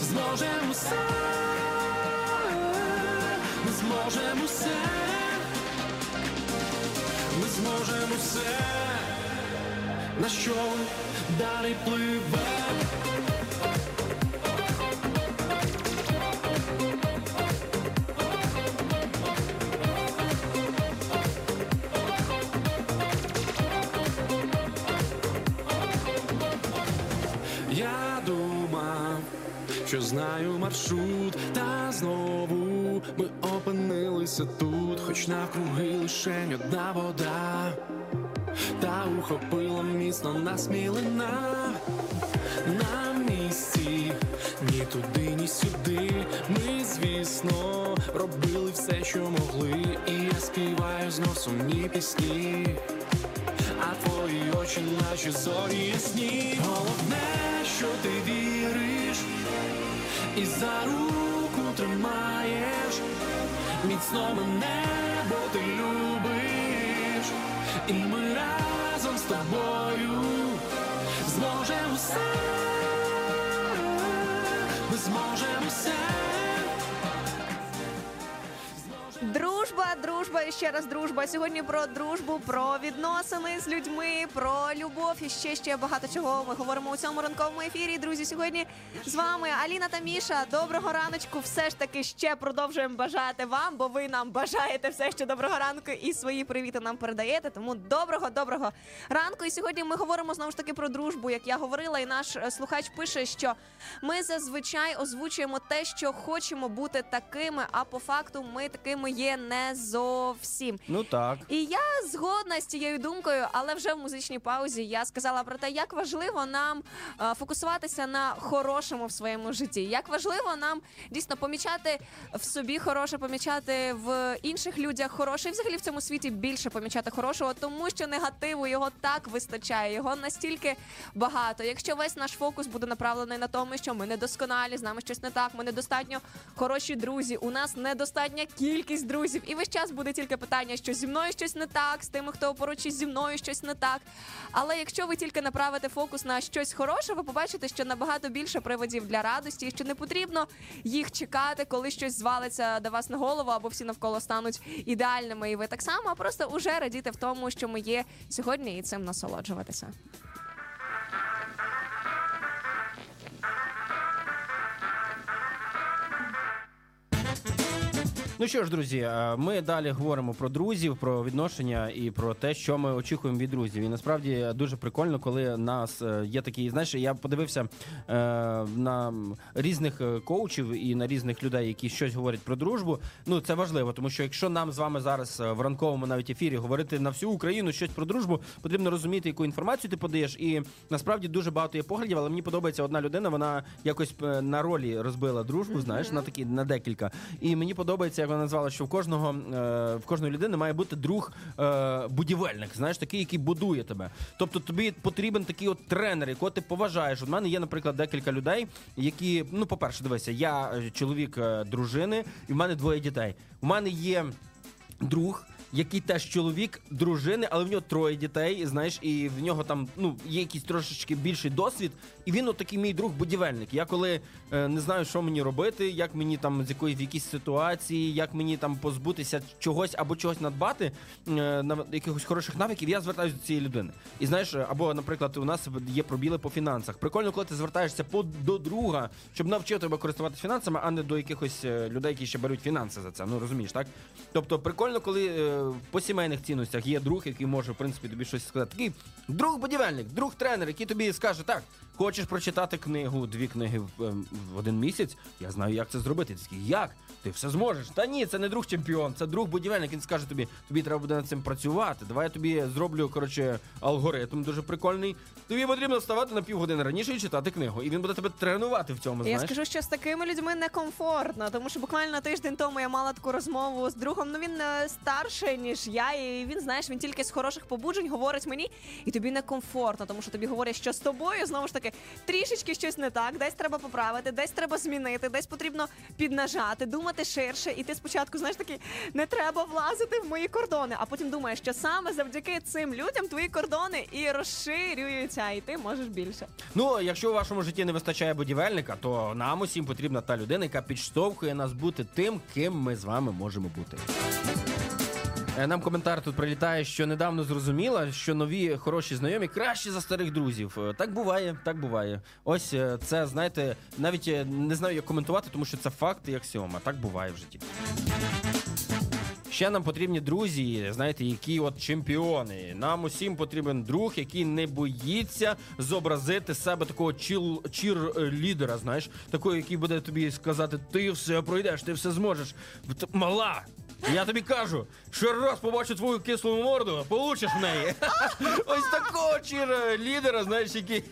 Зможемо все ми зможемо все, ми зможемо все, на що далі пливе. Що знаю маршрут, та знову ми опинилися тут, хоч навкруги лишень одна вода, та ухопила міцно нас мілина. На місці, ні туди, ні сюди. Ми, звісно, робили все, що могли, і я співаю знов сумні пісні. А твої очі наші зорі ясні. Головне, що ти віриш І за руку тримаєш Міцно мене, бо ти любиш. І ми разом з тобою Зможемо все. Ми зможемо все Дружба, дружба і ще раз дружба. Сьогодні про дружбу, про відносини з людьми, про любов і ще ще багато чого. Ми говоримо у цьому ранковому ефірі. Друзі, сьогодні з вами Аліна та Міша. Доброго раночку. Все ж таки ще продовжуємо бажати вам, бо ви нам бажаєте все ще доброго ранку і свої привіти нам передаєте. Тому доброго, доброго ранку. І сьогодні ми говоримо знову ж таки про дружбу. Як я говорила, і наш е, слухач пише, що ми зазвичай озвучуємо те, що хочемо бути такими, а по факту ми такими є не зовсім. Ну так. І я згодна з цією думкою, але вже в музичній паузі я сказала про те, як важливо нам е, фокусуватися на хорошому в своєму житті. Як важливо нам дійсно помічати в собі хороше, помічати в інших людях хороше, і взагалі в цьому світі більше помічати хорошого, тому що негативу його так вистачає, його настільки багато. Якщо весь наш фокус буде направлений на тому, що ми недосконалі, з нами щось не так, ми недостатньо хороші друзі, у нас недостатня кількість друзів, і весь час буде тільки питання, що зі мною щось не так, з тими, хто поруч зі мною щось не так. Але якщо ви тільки направите фокус на щось хороше, ви побачите, що набагато більше приводів для радості, і що не потрібно їх чекати, коли щось звалиться до вас на голову, або всі навколо стануть ідеальними, і ви так само, а просто уже радіти в тому, що ми є сьогодні, і цим насолоджуватися. Ну що ж, друзі, е, ми далі говоримо про друзів, про відношення і про те, що ми очікуємо від друзів. І насправді дуже прикольно, коли нас е, є такі. Знаєш, я подивився е, на різних коучів і на різних людей, які щось говорять про дружбу. Ну це важливо, тому що якщо нам з вами зараз в ранковому навіть ефірі говорити на всю Україну щось про дружбу, потрібно розуміти, яку інформацію ти подаєш. І насправді дуже багато є поглядів, але мені подобається одна людина. Вона якось на ролі розбила дружбу. Знаєш, на такі на декілька. І мені подобається, вона назвала, що в кожного е, в кожної людини має бути друг е, будівельник, знаєш, такий, який будує тебе. Тобто тобі потрібен такий от тренер, якого ти поважаєш. У мене є, наприклад, декілька людей, які, ну, по-перше, дивися, я е, чоловік дружини, і в мене двоє дітей. У мене є друг. Який теж чоловік дружини, але в нього троє дітей, знаєш, і в нього там ну є якийсь трошечки більший досвід, і він от такий мій друг будівельник. Я коли е, не знаю, що мені робити, як мені там з якої в якійсь ситуації, як мені там позбутися чогось або чогось надбати е, на якихось хороших навиків, я звертаюся до цієї людини. І знаєш, або, наприклад, у нас є пробіли по фінансах. Прикольно, коли ти звертаєшся по до друга, щоб навчив тебе користуватися фінансами, а не до якихось е, людей, які ще беруть фінанси за це. Ну розумієш, так? Тобто, прикольно, коли е, по сімейних цінностях є друг, який може в принципі тобі щось сказати. Такий друг будівельник, друг тренер, який тобі скаже, так. Хочеш прочитати книгу, дві книги в, ем, в один місяць? Я знаю, як це зробити. Ти такий, як? Ти все зможеш. Та ні, це не друг чемпіон, це друг будівельник. Він скаже тобі, тобі треба буде над цим працювати. Давай я тобі зроблю коротше алгоритм дуже прикольний. Тобі потрібно вставати на півгодини раніше і читати книгу. І він буде тебе тренувати в цьому. Я скажу, що з такими людьми некомфортно, тому що буквально тиждень тому я мала таку розмову з другом. Ну він е, старший ніж я, і він знаєш, він тільки з хороших побуджень говорить мені, і тобі некомфортно, тому що тобі говорять, що з тобою знову ж таки трішечки щось не так, десь треба поправити, десь треба змінити, десь потрібно піднажати, думати ширше. І ти спочатку знаєш такий, не треба влазити в мої кордони. А потім думаєш, що саме завдяки цим людям твої кордони і розширюються, і ти можеш більше. Ну, якщо у вашому житті не вистачає будівельника, то нам усім потрібна та людина, яка підштовхує нас бути тим, ким ми з вами можемо бути. Е, Нам коментар тут прилітає, що недавно зрозуміла, що нові хороші знайомі кращі за старих друзів. Е, Так буває, так буває. Ось е, це, знаєте, навіть не знаю, як коментувати, тому що це факт і аксіома. Так буває в житті. Ще нам потрібні друзі, знаєте, які от чемпіони. Нам усім потрібен друг, який не боїться зобразити себе такого чіл чір-лідера, знаєш, такого, який буде тобі сказати, ти все пройдеш, ти все зможеш. Мала! Я тобі кажу, що раз побачу твою кислу морду, получиш в неї. Ось такого чір-лідера, знаєш, який,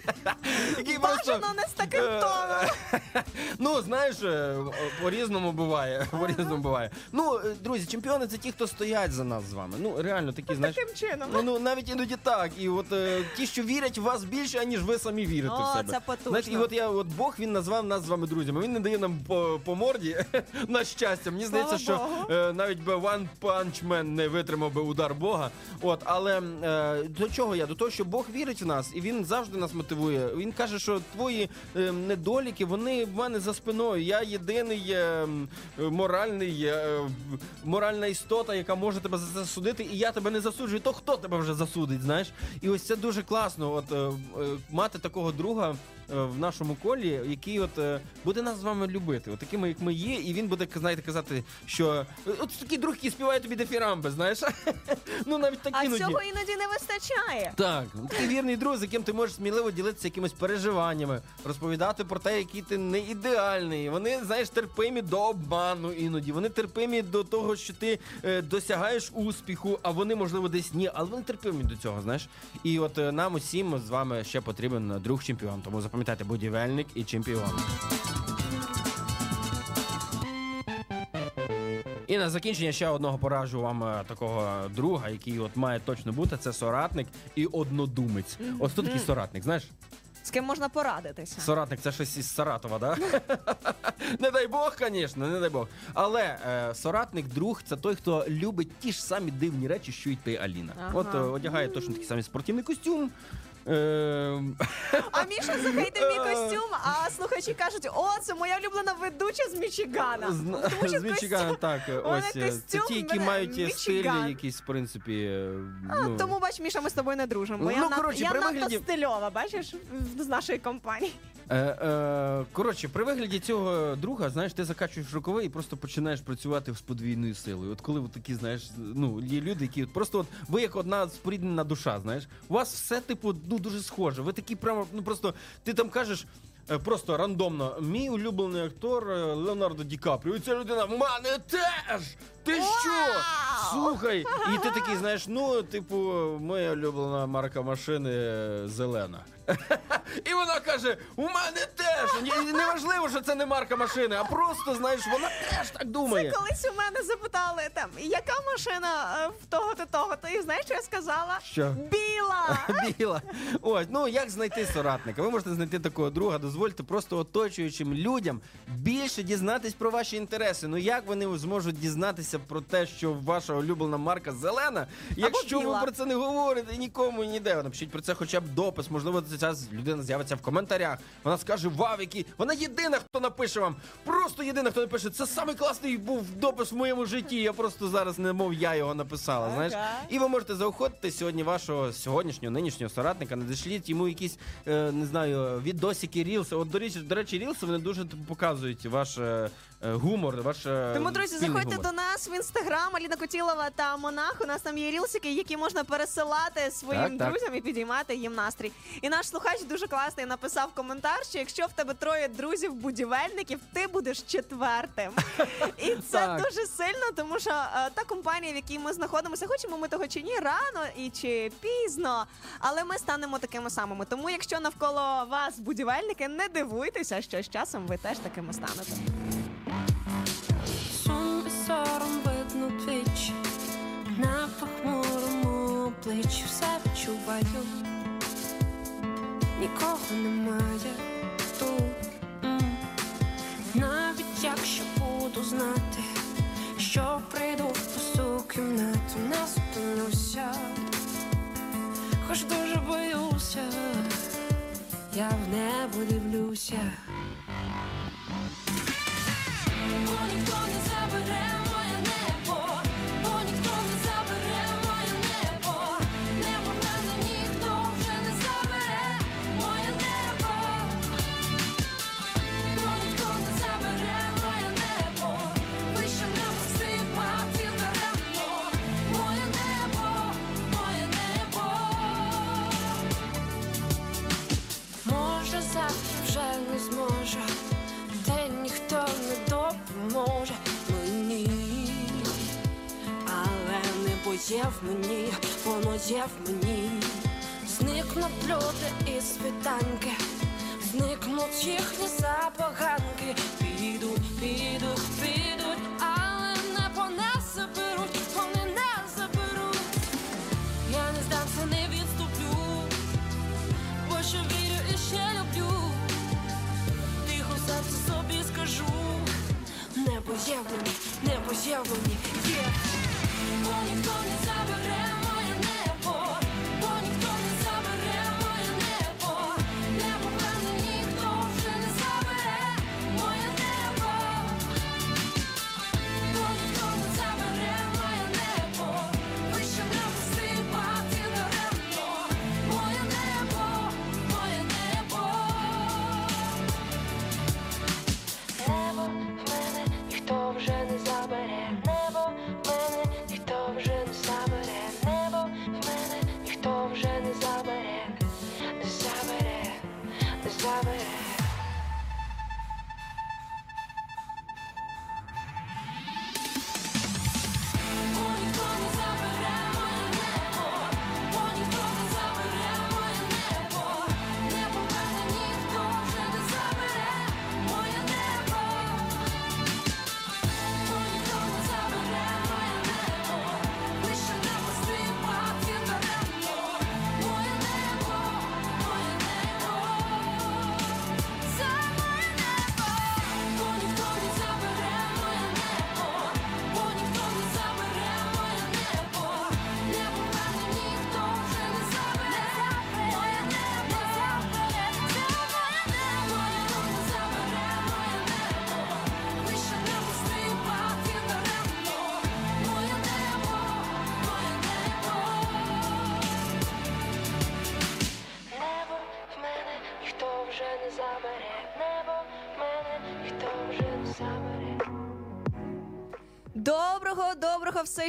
який просто. Бажано не з таким Е, тоном. Ну, знаєш, е, по-різному буває. По-різному буває. Ну, е, друзі, чемпіони це ті, хто стоять за нас з вами. Ну, реально такі, знаєш. Таким чином. Ну, ну навіть іноді так. І от е, ті, що вірять в вас більше, аніж ви самі вірите О, в себе. це потужно. Знаєш, і от я, от Бог він назвав нас з вами друзями. Він не дає нам по, по морді на щастя. Мені здається, що Богу. е, навіть би One Punch Man не витримав би удар Бога. От, але е, до чого я? До того, що Бог вірить в нас, і він завжди нас мотивує. Він каже, що твої е, недоліки, вони в мене за спиною. Я єдиний е, моральний, е, моральна істота, яка може тебе за це судити, і я тебе не засуджую. То хто тебе вже засудить? Знаєш? І ось це дуже класно. От е, е, мати такого друга. Е, В нашому колі, який от е, буде нас з вами любити, от такими, як ми є, і він буде знаєте, казати, що е, от такий друг, який співає тобі дефірамби, знаєш? ну навіть так А цього іноді не вистачає. Так, такий вірний друг, з яким ти можеш сміливо ділитися якимись переживаннями, розповідати про те, який ти не ідеальний. Вони, знаєш, терпимі до обману іноді. Вони терпимі до того, що ти досягаєш успіху, а вони, можливо, десь ні, але вони терпимі до цього, знаєш. І от нам усім з вами ще потрібен друг чемпіон. Тому запам'ятайте, будівельник і чемпіон. І на закінчення ще одного пораджу вам е, такого друга, який от має точно бути. Це соратник і однодумець. Ось хто такий соратник, знаєш? з ким можна порадитися. Соратник це щось із Саратова, да? не дай Бог, звісно, не дай Бог. Але е, соратник, друг це той, хто любить ті ж самі дивні речі, що й ти, Аліна. Ага. От е, одягає точно такий самий спортивний костюм. Е, А Міша захейтив мій костюм, а слухачі кажуть, о, це моя улюблена ведуча з Мічигана. з- Тому що з Мічигана, так. е, мене Ось е, це костюм, ті, які мене мають стилі, Мічиган. якийсь, в принципі. е, А, ну, Тому бач, Міша, ми з тобою не дружимо. Бо Ну, я, над- коротше, я при надто вигляді- стильова, бачиш, в- з нашої компанії. Е, е, коротше, при вигляді цього друга, знаєш, ти закачуєш рукави і просто починаєш працювати з подвійною силою. От коли от такі, знаєш, ну є люди, які от просто от ви як одна споріднена душа, знаєш, у вас все типу ну дуже схоже. Ви такі прямо, ну просто ти там кажеш. е, Просто рандомно. Мій улюблений актор Леонардо Ді Капріо. І ця людина в мене теж! Ти що? Слухай, і ти такий, знаєш, ну, типу, моя улюблена марка машини зелена. І вона каже: у мене теж. Неважливо, що це не марка машини, а просто, знаєш, вона теж так думає. Колись у мене запитали там, яка машина е, в того-то того-то, і знаєш, що я сказала? Що? Біла! Біла. Ось, ну як знайти соратника? Ви можете знайти такого друга, дозвольте просто оточуючим людям більше дізнатись про ваші інтереси. Ну як вони зможуть дізнатися про те, що ваша улюблена марка зелена, якщо біла. ви про це не говорите нікому і ніде. Напишіть про це хоча б допис. Можливо, ця людина з'явиться в коментарях. Вона скаже: Вау, які вона єдина, хто напише вам. Просто єдина, хто напише. Це самий класний був допис в моєму житті. Я просто зараз не мов я його написала. Знаєш, і ви можете заохотити сьогодні вашого сьогоднішнього нинішнього соратника. Надішліть йому якісь е, не знаю відосики, рілси. От до речі, до речі, рілси вони дуже показують ваш е, гумор, ваш е, Тому, друзі, спільний заходьте гумор. до нас в інстаграм Аліна Котілова та Монах. У нас там є рілсики, які можна пересилати своїм Так, так. друзям і підіймати їм настрій. І наш слухач дуже класний написав коментар, що якщо в тебе троє друзів-будівельників, ти будеш четвертим. І це Так. дуже сильно, тому що е, та компанія, в якій ми знаходимося, хочемо ми того чи ні, рано і чи пізно, але ми станемо такими самими. Тому, якщо навколо вас будівельники, не дивуйтеся, що з часом ви теж такими станете. Похмурому обличчі все відчуваю. Нікого немає тут. М. Навіть якщо буду знати, що прийду в пусту кімнату, не зупинюся. Хоч дуже боюся, я в небо дивлюся. Ніхто не забере є в мені, воно є в мені. Зникнуть люди і світанки, зникнуть їхні забаганки. Підуть, підуть, підуть, але не заберуть, вони не заберуть. Я не здамся, не відступлю бо що вірю і ще люблю. Тихо в серці собі скажу. Небо є в мені,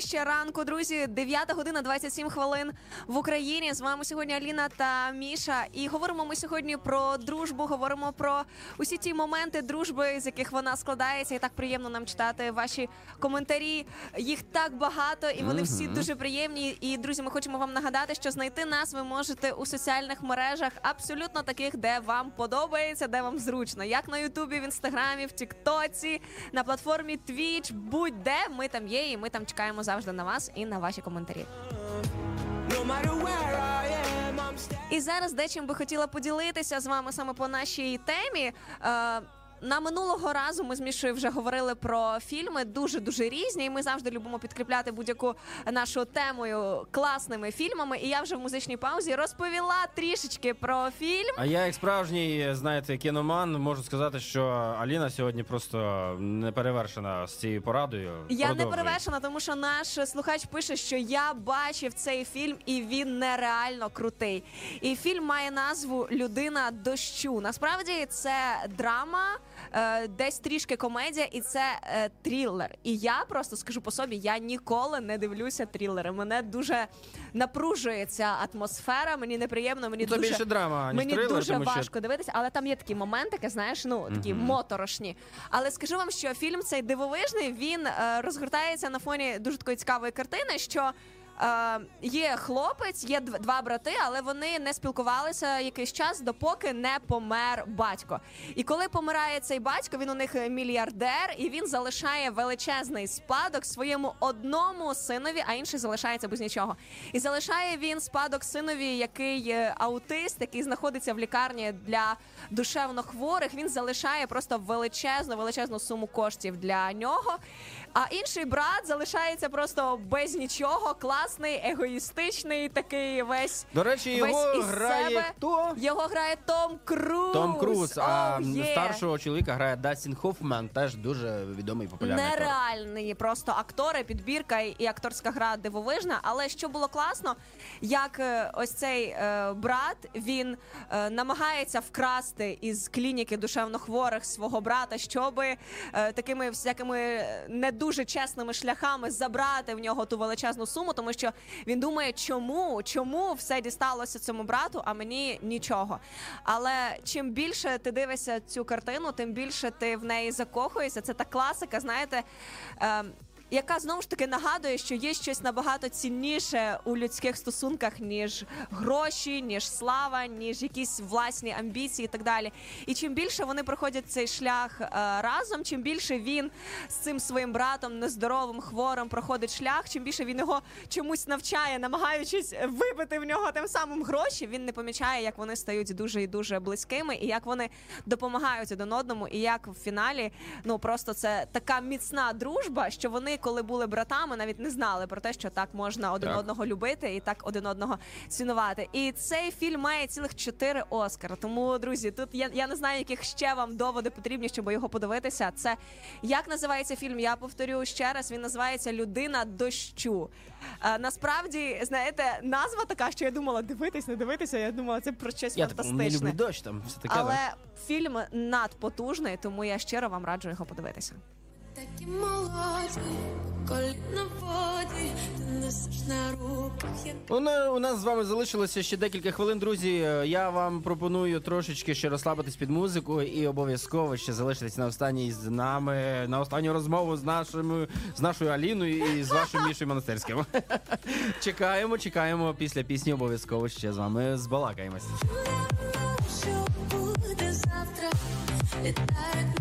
ще ранку, друзі. 9 година 27 хвилин в Україні. З вами сьогодні Аліна та Міша. І говоримо ми сьогодні про дружбу. Говоримо про усі ті моменти дружби, з яких вона складається. І так приємно нам читати ваші коментарі. Їх так багато, і вони всі дуже приємні. І друзі, ми хочемо вам нагадати, що знайти нас ви можете у соціальних мережах, абсолютно таких, де вам подобається, де вам зручно, як на Ютубі, в інстаграмі, в Тіктоці, на платформі Twitch, будь-де ми там є, і ми там чекаємо завжди на вас і на ваші коментарі. І зараз дечим би хотіла поділитися з вами саме по нашій темі. На минулого разу ми з Мішою вже говорили про фільми дуже дуже різні. І ми завжди любимо підкріпляти будь-яку нашу темою класними фільмами. І я вже в музичній паузі розповіла трішечки про фільм. А я, як справжній, знаєте, кіноман, можу сказати, що Аліна сьогодні просто не перевершена з цією порадою. Я не перевершена, тому що наш слухач пише, що я бачив цей фільм, і він нереально крутий. І фільм має назву Людина дощу. Насправді це драма, десь трішки комедія, і це е, трилер. І я просто скажу по собі, я ніколи не дивлюся трилери. Мене дуже напружує ця атмосфера. Мені неприємно, мені Ну, Це дуже більше драма, ніж Мені трилер, дуже тому що- важко дивитися, але там є такі моментики, знаєш, ну такі моторошні. Але скажу вам, що фільм цей дивовижний. Він е, розгортається на фоні дуже такої цікавої картини, що. Е, є хлопець, є два брати, але вони не спілкувалися якийсь час, допоки не помер батько. І коли помирає цей батько, він у них мільярдер, і він залишає величезний спадок своєму одному синові, а інший залишається без нічого. І залишає він спадок синові, який е, аутист, який знаходиться в лікарні для душевно хворих. Він залишає просто величезну, величезну суму коштів для нього. А інший брат залишається просто без нічого, класний, егоїстичний, такий весь. До речі, весь його із грає себе. хто? Його грає Том Круз. Том Круз, а Oh, yeah. старшого чоловіка грає Дастін Хоффман, теж дуже відомий і популярний. актор. Нереальні просто актори, підбірка і, акторська гра дивовижна. Але що було класно, як е, ось цей е, брат він е, намагається вкрасти із клініки душевнохворих свого брата, щоб е, такими всякими не дуже чесними шляхами забрати в нього ту величезну суму, тому що він думає, чому, чому все дісталося цьому брату, а мені нічого. Але чим більше ти дивишся цю картину, тим більше ти в неї закохуєшся. Це та класика, знаєте. ем, яка знову ж таки нагадує, що є щось набагато цінніше у людських стосунках, ніж гроші, ніж слава, ніж якісь власні амбіції і так далі. І чим більше вони проходять цей шлях е, разом, чим більше він з цим своїм братом нездоровим, хворим проходить шлях, чим більше він його чомусь навчає, намагаючись вибити в нього тим самим гроші, він не помічає, як вони стають дуже і дуже близькими, і як вони допомагають один одному, і як в фіналі ну просто це така міцна дружба, що вони, коли були братами, навіть не знали про те, що так можна один Так. одного любити і так один одного цінувати. І цей фільм має цілих чотири Оскара. Тому, друзі, тут я, я не знаю, яких ще вам доводи потрібні, щоб його подивитися. Це як називається фільм? Я повторю ще раз. Він називається Людина дощу. Е, насправді, знаєте, назва така, що я думала дивитись, не дивитися. Я думала, це про щось Я типу, не фантастичне. люблю дощ, там все таке. Але да. фільм надпотужний, тому я щиро вам раджу його подивитися. Такі молоді, коліна в воді, ти несеш на руках, як У, на- у нас з вами залишилося ще декілька хвилин, друзі. Е, Я вам пропоную трошечки ще розслабитись під музику і обов'язково ще залишитись на останній з нами, на останню розмову з нашими з нашою Аліною і з вашим Мішою Монастирським. чекаємо, чекаємо після пісні. Обов'язково ще з вами збалакаємось. що буде завтра, літають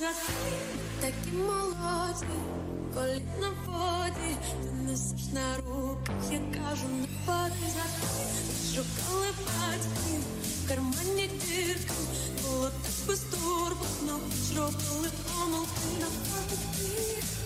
за хвилин. Такі молоді, коли на воді, ти несеш на руках, я кажу, не падай Шукали батьки, в кармані дірки, було так безтурботно, зробили помилки на пам'яті.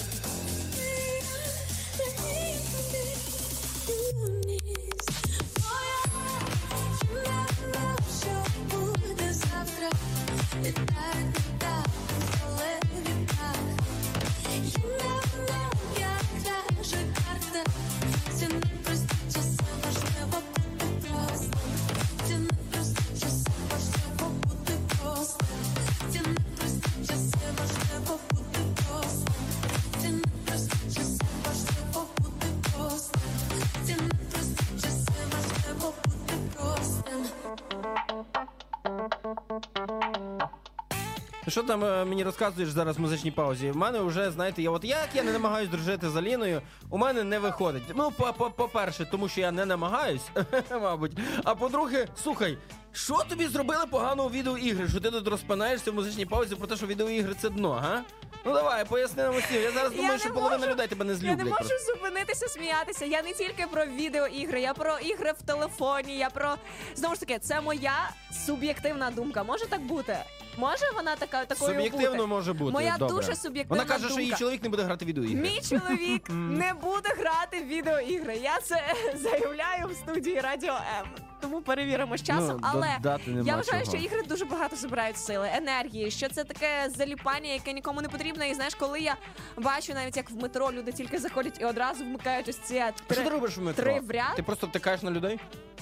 Що там е, мені розказуєш зараз в музичній паузі? У мене вже, знаєте, я от як я не намагаюсь дружити з Аліною, у мене не виходить. Ну, по- по- по-перше, тому що я не намагаюсь, мабуть. А по-друге, слухай, що тобі зробили поганого відеоігри? Що ти тут розпинаєшся в музичній паузі про те, що відеоігри це дно, га? Ну давай, поясни нам усім. Я зараз думаю, не що половина можу- людей тебе не Я не можу просто. зупинитися сміятися. Я не тільки про відеоігри, я про ігри в телефоні. Я про знову ж таки, це моя суб'єктивна думка. Може так бути? Може вона така такою Суб'єктивно бути? може бути. Моя добре. дуже суб'єктивна Вона каже, що її думка. чоловік не буде грати в відеоігри. Мій чоловік не буде грати в відеоігри. Я це заявляю в студії Радіо М. Тому перевіримо з часом. Ну, Але додати нема я вважаю, чого. що ігри дуже багато забирають сили, енергії. Що це таке заліпання, яке нікому не потрібно. І знаєш, коли я бачу навіть як в метро люди тільки заходять і одразу вмикають ось ці що ти робиш в метро? три в ряд. Ти просто втикаєш на людей?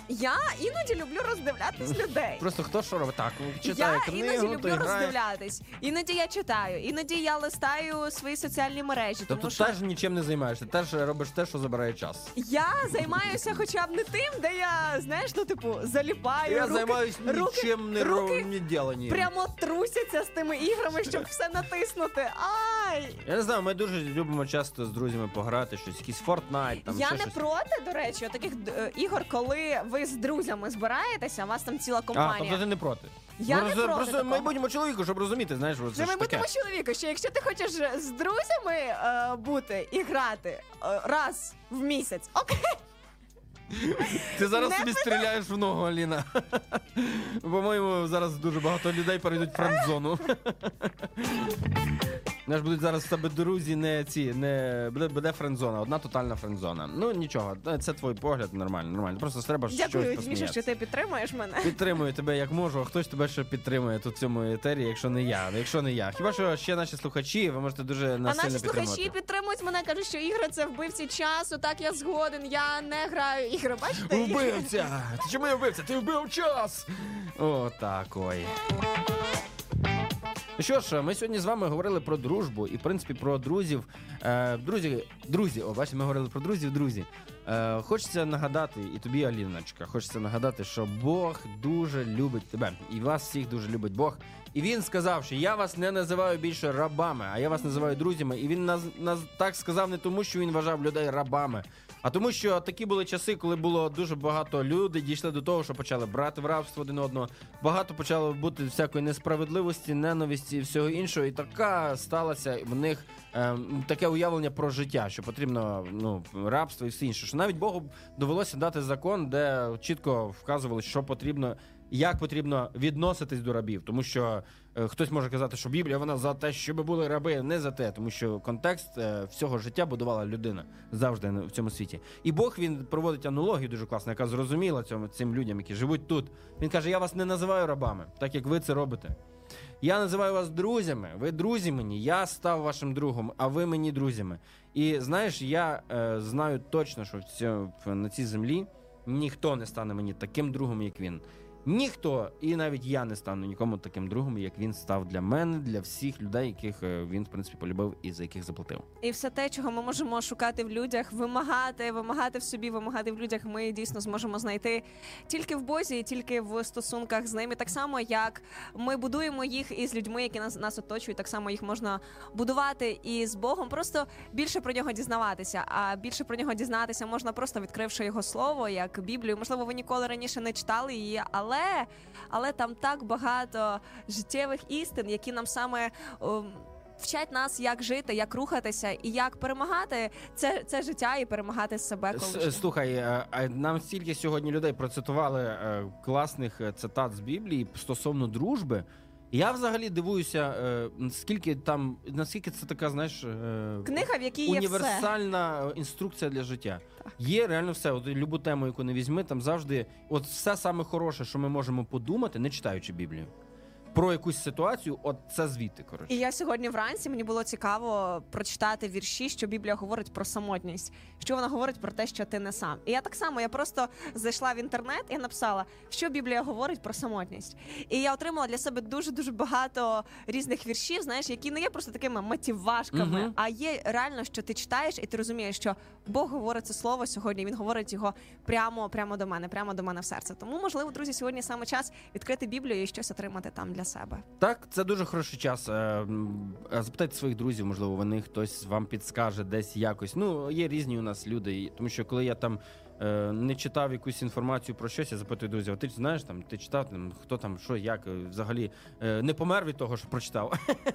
Я іноді люблю роздивлятись людей. Просто хто що робить? Так, читає Я книгу, іноді то люблю грає. роздивлятись. Іноді я читаю, іноді я листаю свої соціальні мережі. Тобто тому що теж нічим не займаєшся, теж робиш те, що забирає час. Я займаюся хоча б не тим, де я, знаєш, ну типу, заліпаю. Я руки, займаюсь руки, нічим не руки не діленням. прямо трусяться з тими іграми, щоб все натиснути. Ай! Я не знаю, ми дуже любимо часто з друзями пограти щось, якийсь Fortnite, там я ще не щось. проти, до речі, таких е, ігор, коли ви з друзями збираєтеся, у вас там ціла А, компанія. тобто ти не проти. Я не просто, проти просто такого. майбутньому чоловіку, щоб розуміти, знаєш, що це Це ж таке. чоловіку, що якщо ти хочеш з друзями е, бути і грати е, раз в місяць, окей. Ти зараз Не собі стріляєш в ногу, Аліна. По-моєму, зараз дуже багато людей перейдуть в френд-зону. Знаєш, будуть зараз в тебе друзі, не ці, не буде, буде френдзона, одна тотальна френдзона. Ну нічого, це твій погляд, нормально, нормально. Просто треба щось Дякую, Міша, що ти підтримуєш мене. Підтримую тебе як можу, а хтось тебе ще підтримує тут в цьому етері, якщо не я. Якщо не я. Хіба що ще наші слухачі, ви можете дуже А наші слухачі підтримують мене, кажуть, що ігри це вбивці часу. Так я згоден. Я не граю ігри. Бачите? Вбивця! Ти чому я вбивця? Ти вбив час! О, так ой. Ну Що ж, ми сьогодні з вами говорили про дружбу і, в принципі, про друзів. Е, друзі, друзі, о, бачите, ми говорили про друзів, друзі. Е, хочеться нагадати, і тобі, Аліночка, хочеться нагадати, що Бог дуже любить тебе. І вас всіх дуже любить Бог. І він сказав, що я вас не називаю більше рабами, а я вас називаю друзями. І він нас, нас так сказав не тому, що він вважав людей рабами, а тому, що такі були часи, коли було дуже багато людей, дійшли до того, що почали брати в рабство один одного. Багато почало бути всякої несправедливості, ненависті і всього іншого. І така сталася в них ем, таке уявлення про життя, що потрібно ну, рабство і все інше. Що навіть Богу довелося дати закон, де чітко вказували, що потрібно. Як потрібно відноситись до рабів, тому що хтось може казати, що Біблія вона за те, щоб були раби, не за те, тому що контекст е, всього життя будувала людина завжди в цьому світі. І Бог він проводить аналогію дуже класно, яка зрозуміла цьому цим людям, які живуть тут. Він каже: Я вас не називаю рабами, так як ви це робите. Я називаю вас друзями. Ви друзі мені. Я став вашим другом, а ви мені друзями. І знаєш, я е, знаю точно, що в цьому, на цій землі ніхто не стане мені таким другом, як він. Ніхто, і навіть я не стану нікому таким другом, як він став для мене, для всіх людей, яких е, він в принципі полюбив і за яких заплатив. І все те, чого ми можемо шукати в людях, вимагати, вимагати в собі, вимагати в людях, ми дійсно зможемо знайти тільки в Бозі, тільки в стосунках з ними. Так само, як ми будуємо їх із людьми, які нас, нас оточують, так само їх можна будувати і з Богом. Просто більше про нього дізнаватися. А більше про нього дізнатися можна просто відкривши його слово, як Біблію. Можливо, ви ніколи раніше не читали її, але але, але там так багато життєвих істин, які нам саме. Вчать нас, як жити, як рухатися і як перемагати це, це життя і перемагати себе. Коли Слухай, е, нам стільки сьогодні людей процитували е, класних е, цитат з Біблії стосовно дружби. Я взагалі дивуюся, е, наскільки там, наскільки це така, знаєш, е, книга, в якій є все. універсальна е, інструкція для життя. Є реально все. От любу тему, яку не візьми, там завжди от все саме хороше, що ми можемо подумати, не читаючи Біблію. Про якусь ситуацію, от це звідти, коротше. І я сьогодні вранці мені було цікаво прочитати вірші, що Біблія говорить про самотність, що вона говорить про те, що ти не сам. І я так само, я просто зайшла в інтернет і написала, що Біблія говорить про самотність. І я отримала для себе дуже дуже багато різних віршів, знаєш, які не є просто такими мотивашками, Мгм. а є реально, що ти читаєш, і ти розумієш, що Бог говорить це слово сьогодні. Він говорить його прямо, прямо до мене, прямо до мене в серце. Тому, можливо, друзі, сьогодні саме час відкрити Біблію і щось отримати там для себе. Так, це дуже хороший час. Е, е, Запитайте своїх друзів, можливо, вони хтось вам підскаже десь якось. Ну, є різні у нас люди. Тому що коли я там е, не читав якусь інформацію про щось, я запитую друзів, а ти знаєш там, ти читав там, хто там, що, як, взагалі не помер від того, що прочитав.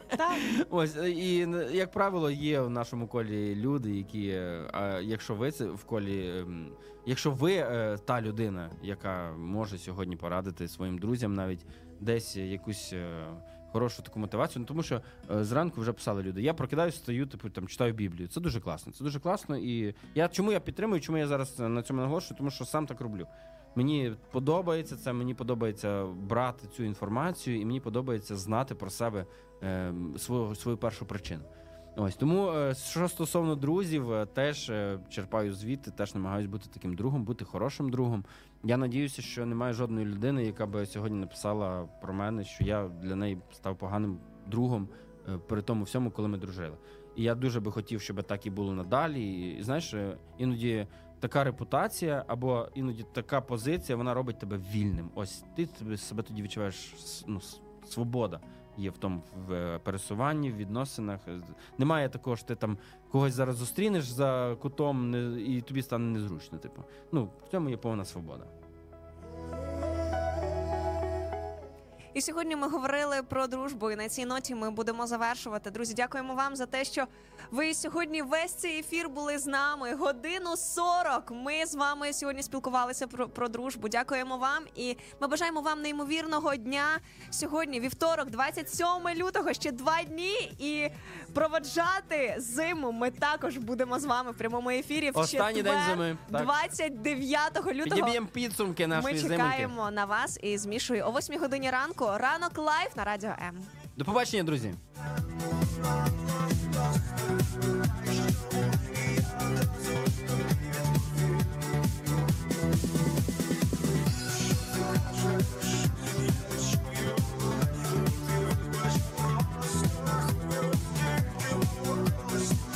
Так. Ось і як правило, є в нашому колі люди, які, а якщо ви це в колі, ем, якщо ви та людина, яка може сьогодні порадити своїм друзям навіть десь якусь. е, Хорошу таку мотивацію, ну тому що е, зранку вже писали люди. Я прокидаюся, стою, типу там читаю Біблію. Це дуже класно. Це дуже класно. І я чому я підтримую, чому я зараз на цьому наголошую, тому що сам так роблю. Мені подобається це, мені подобається брати цю інформацію, і мені подобається знати про себе е, свою, свою першу причину. Ось тому, е, що стосовно друзів, е, теж е, черпаю звідти, теж намагаюся бути таким другом, бути хорошим другом. Я надіюся, що немає жодної людини, яка би сьогодні написала про мене, що я для неї став поганим другом е, при тому всьому, коли ми дружили. І я дуже би хотів, щоб так і було надалі. І знаєш, е, іноді така репутація або іноді така позиція, вона робить тебе вільним. Ось ти себе тоді відчуваєш ну, свобода. Є в тому в е, пересуванні, в відносинах. Е, Немає такого, що ти там когось зараз зустрінеш за кутом, і тобі стане незручно. Типу, ну в цьому є повна свобода. І сьогодні ми говорили про дружбу. І на цій ноті ми будемо завершувати. Друзі, дякуємо вам за те, що ви сьогодні весь цей ефір були з нами. Годину 40. Ми з вами сьогодні спілкувалися про, про дружбу. Дякуємо вам і ми бажаємо вам неймовірного дня. Сьогодні вівторок, 27 лютого, ще два дні. І проводжати зиму ми також будемо з вами в прямому ефірі. В Останній день зими, так. 29 лютого. Підіб'ємо підсумки Ми нашої зимоньки. чекаємо на вас із Мішою о 8 годині ранку. Ранок live на радіо М. До побачення, друзі.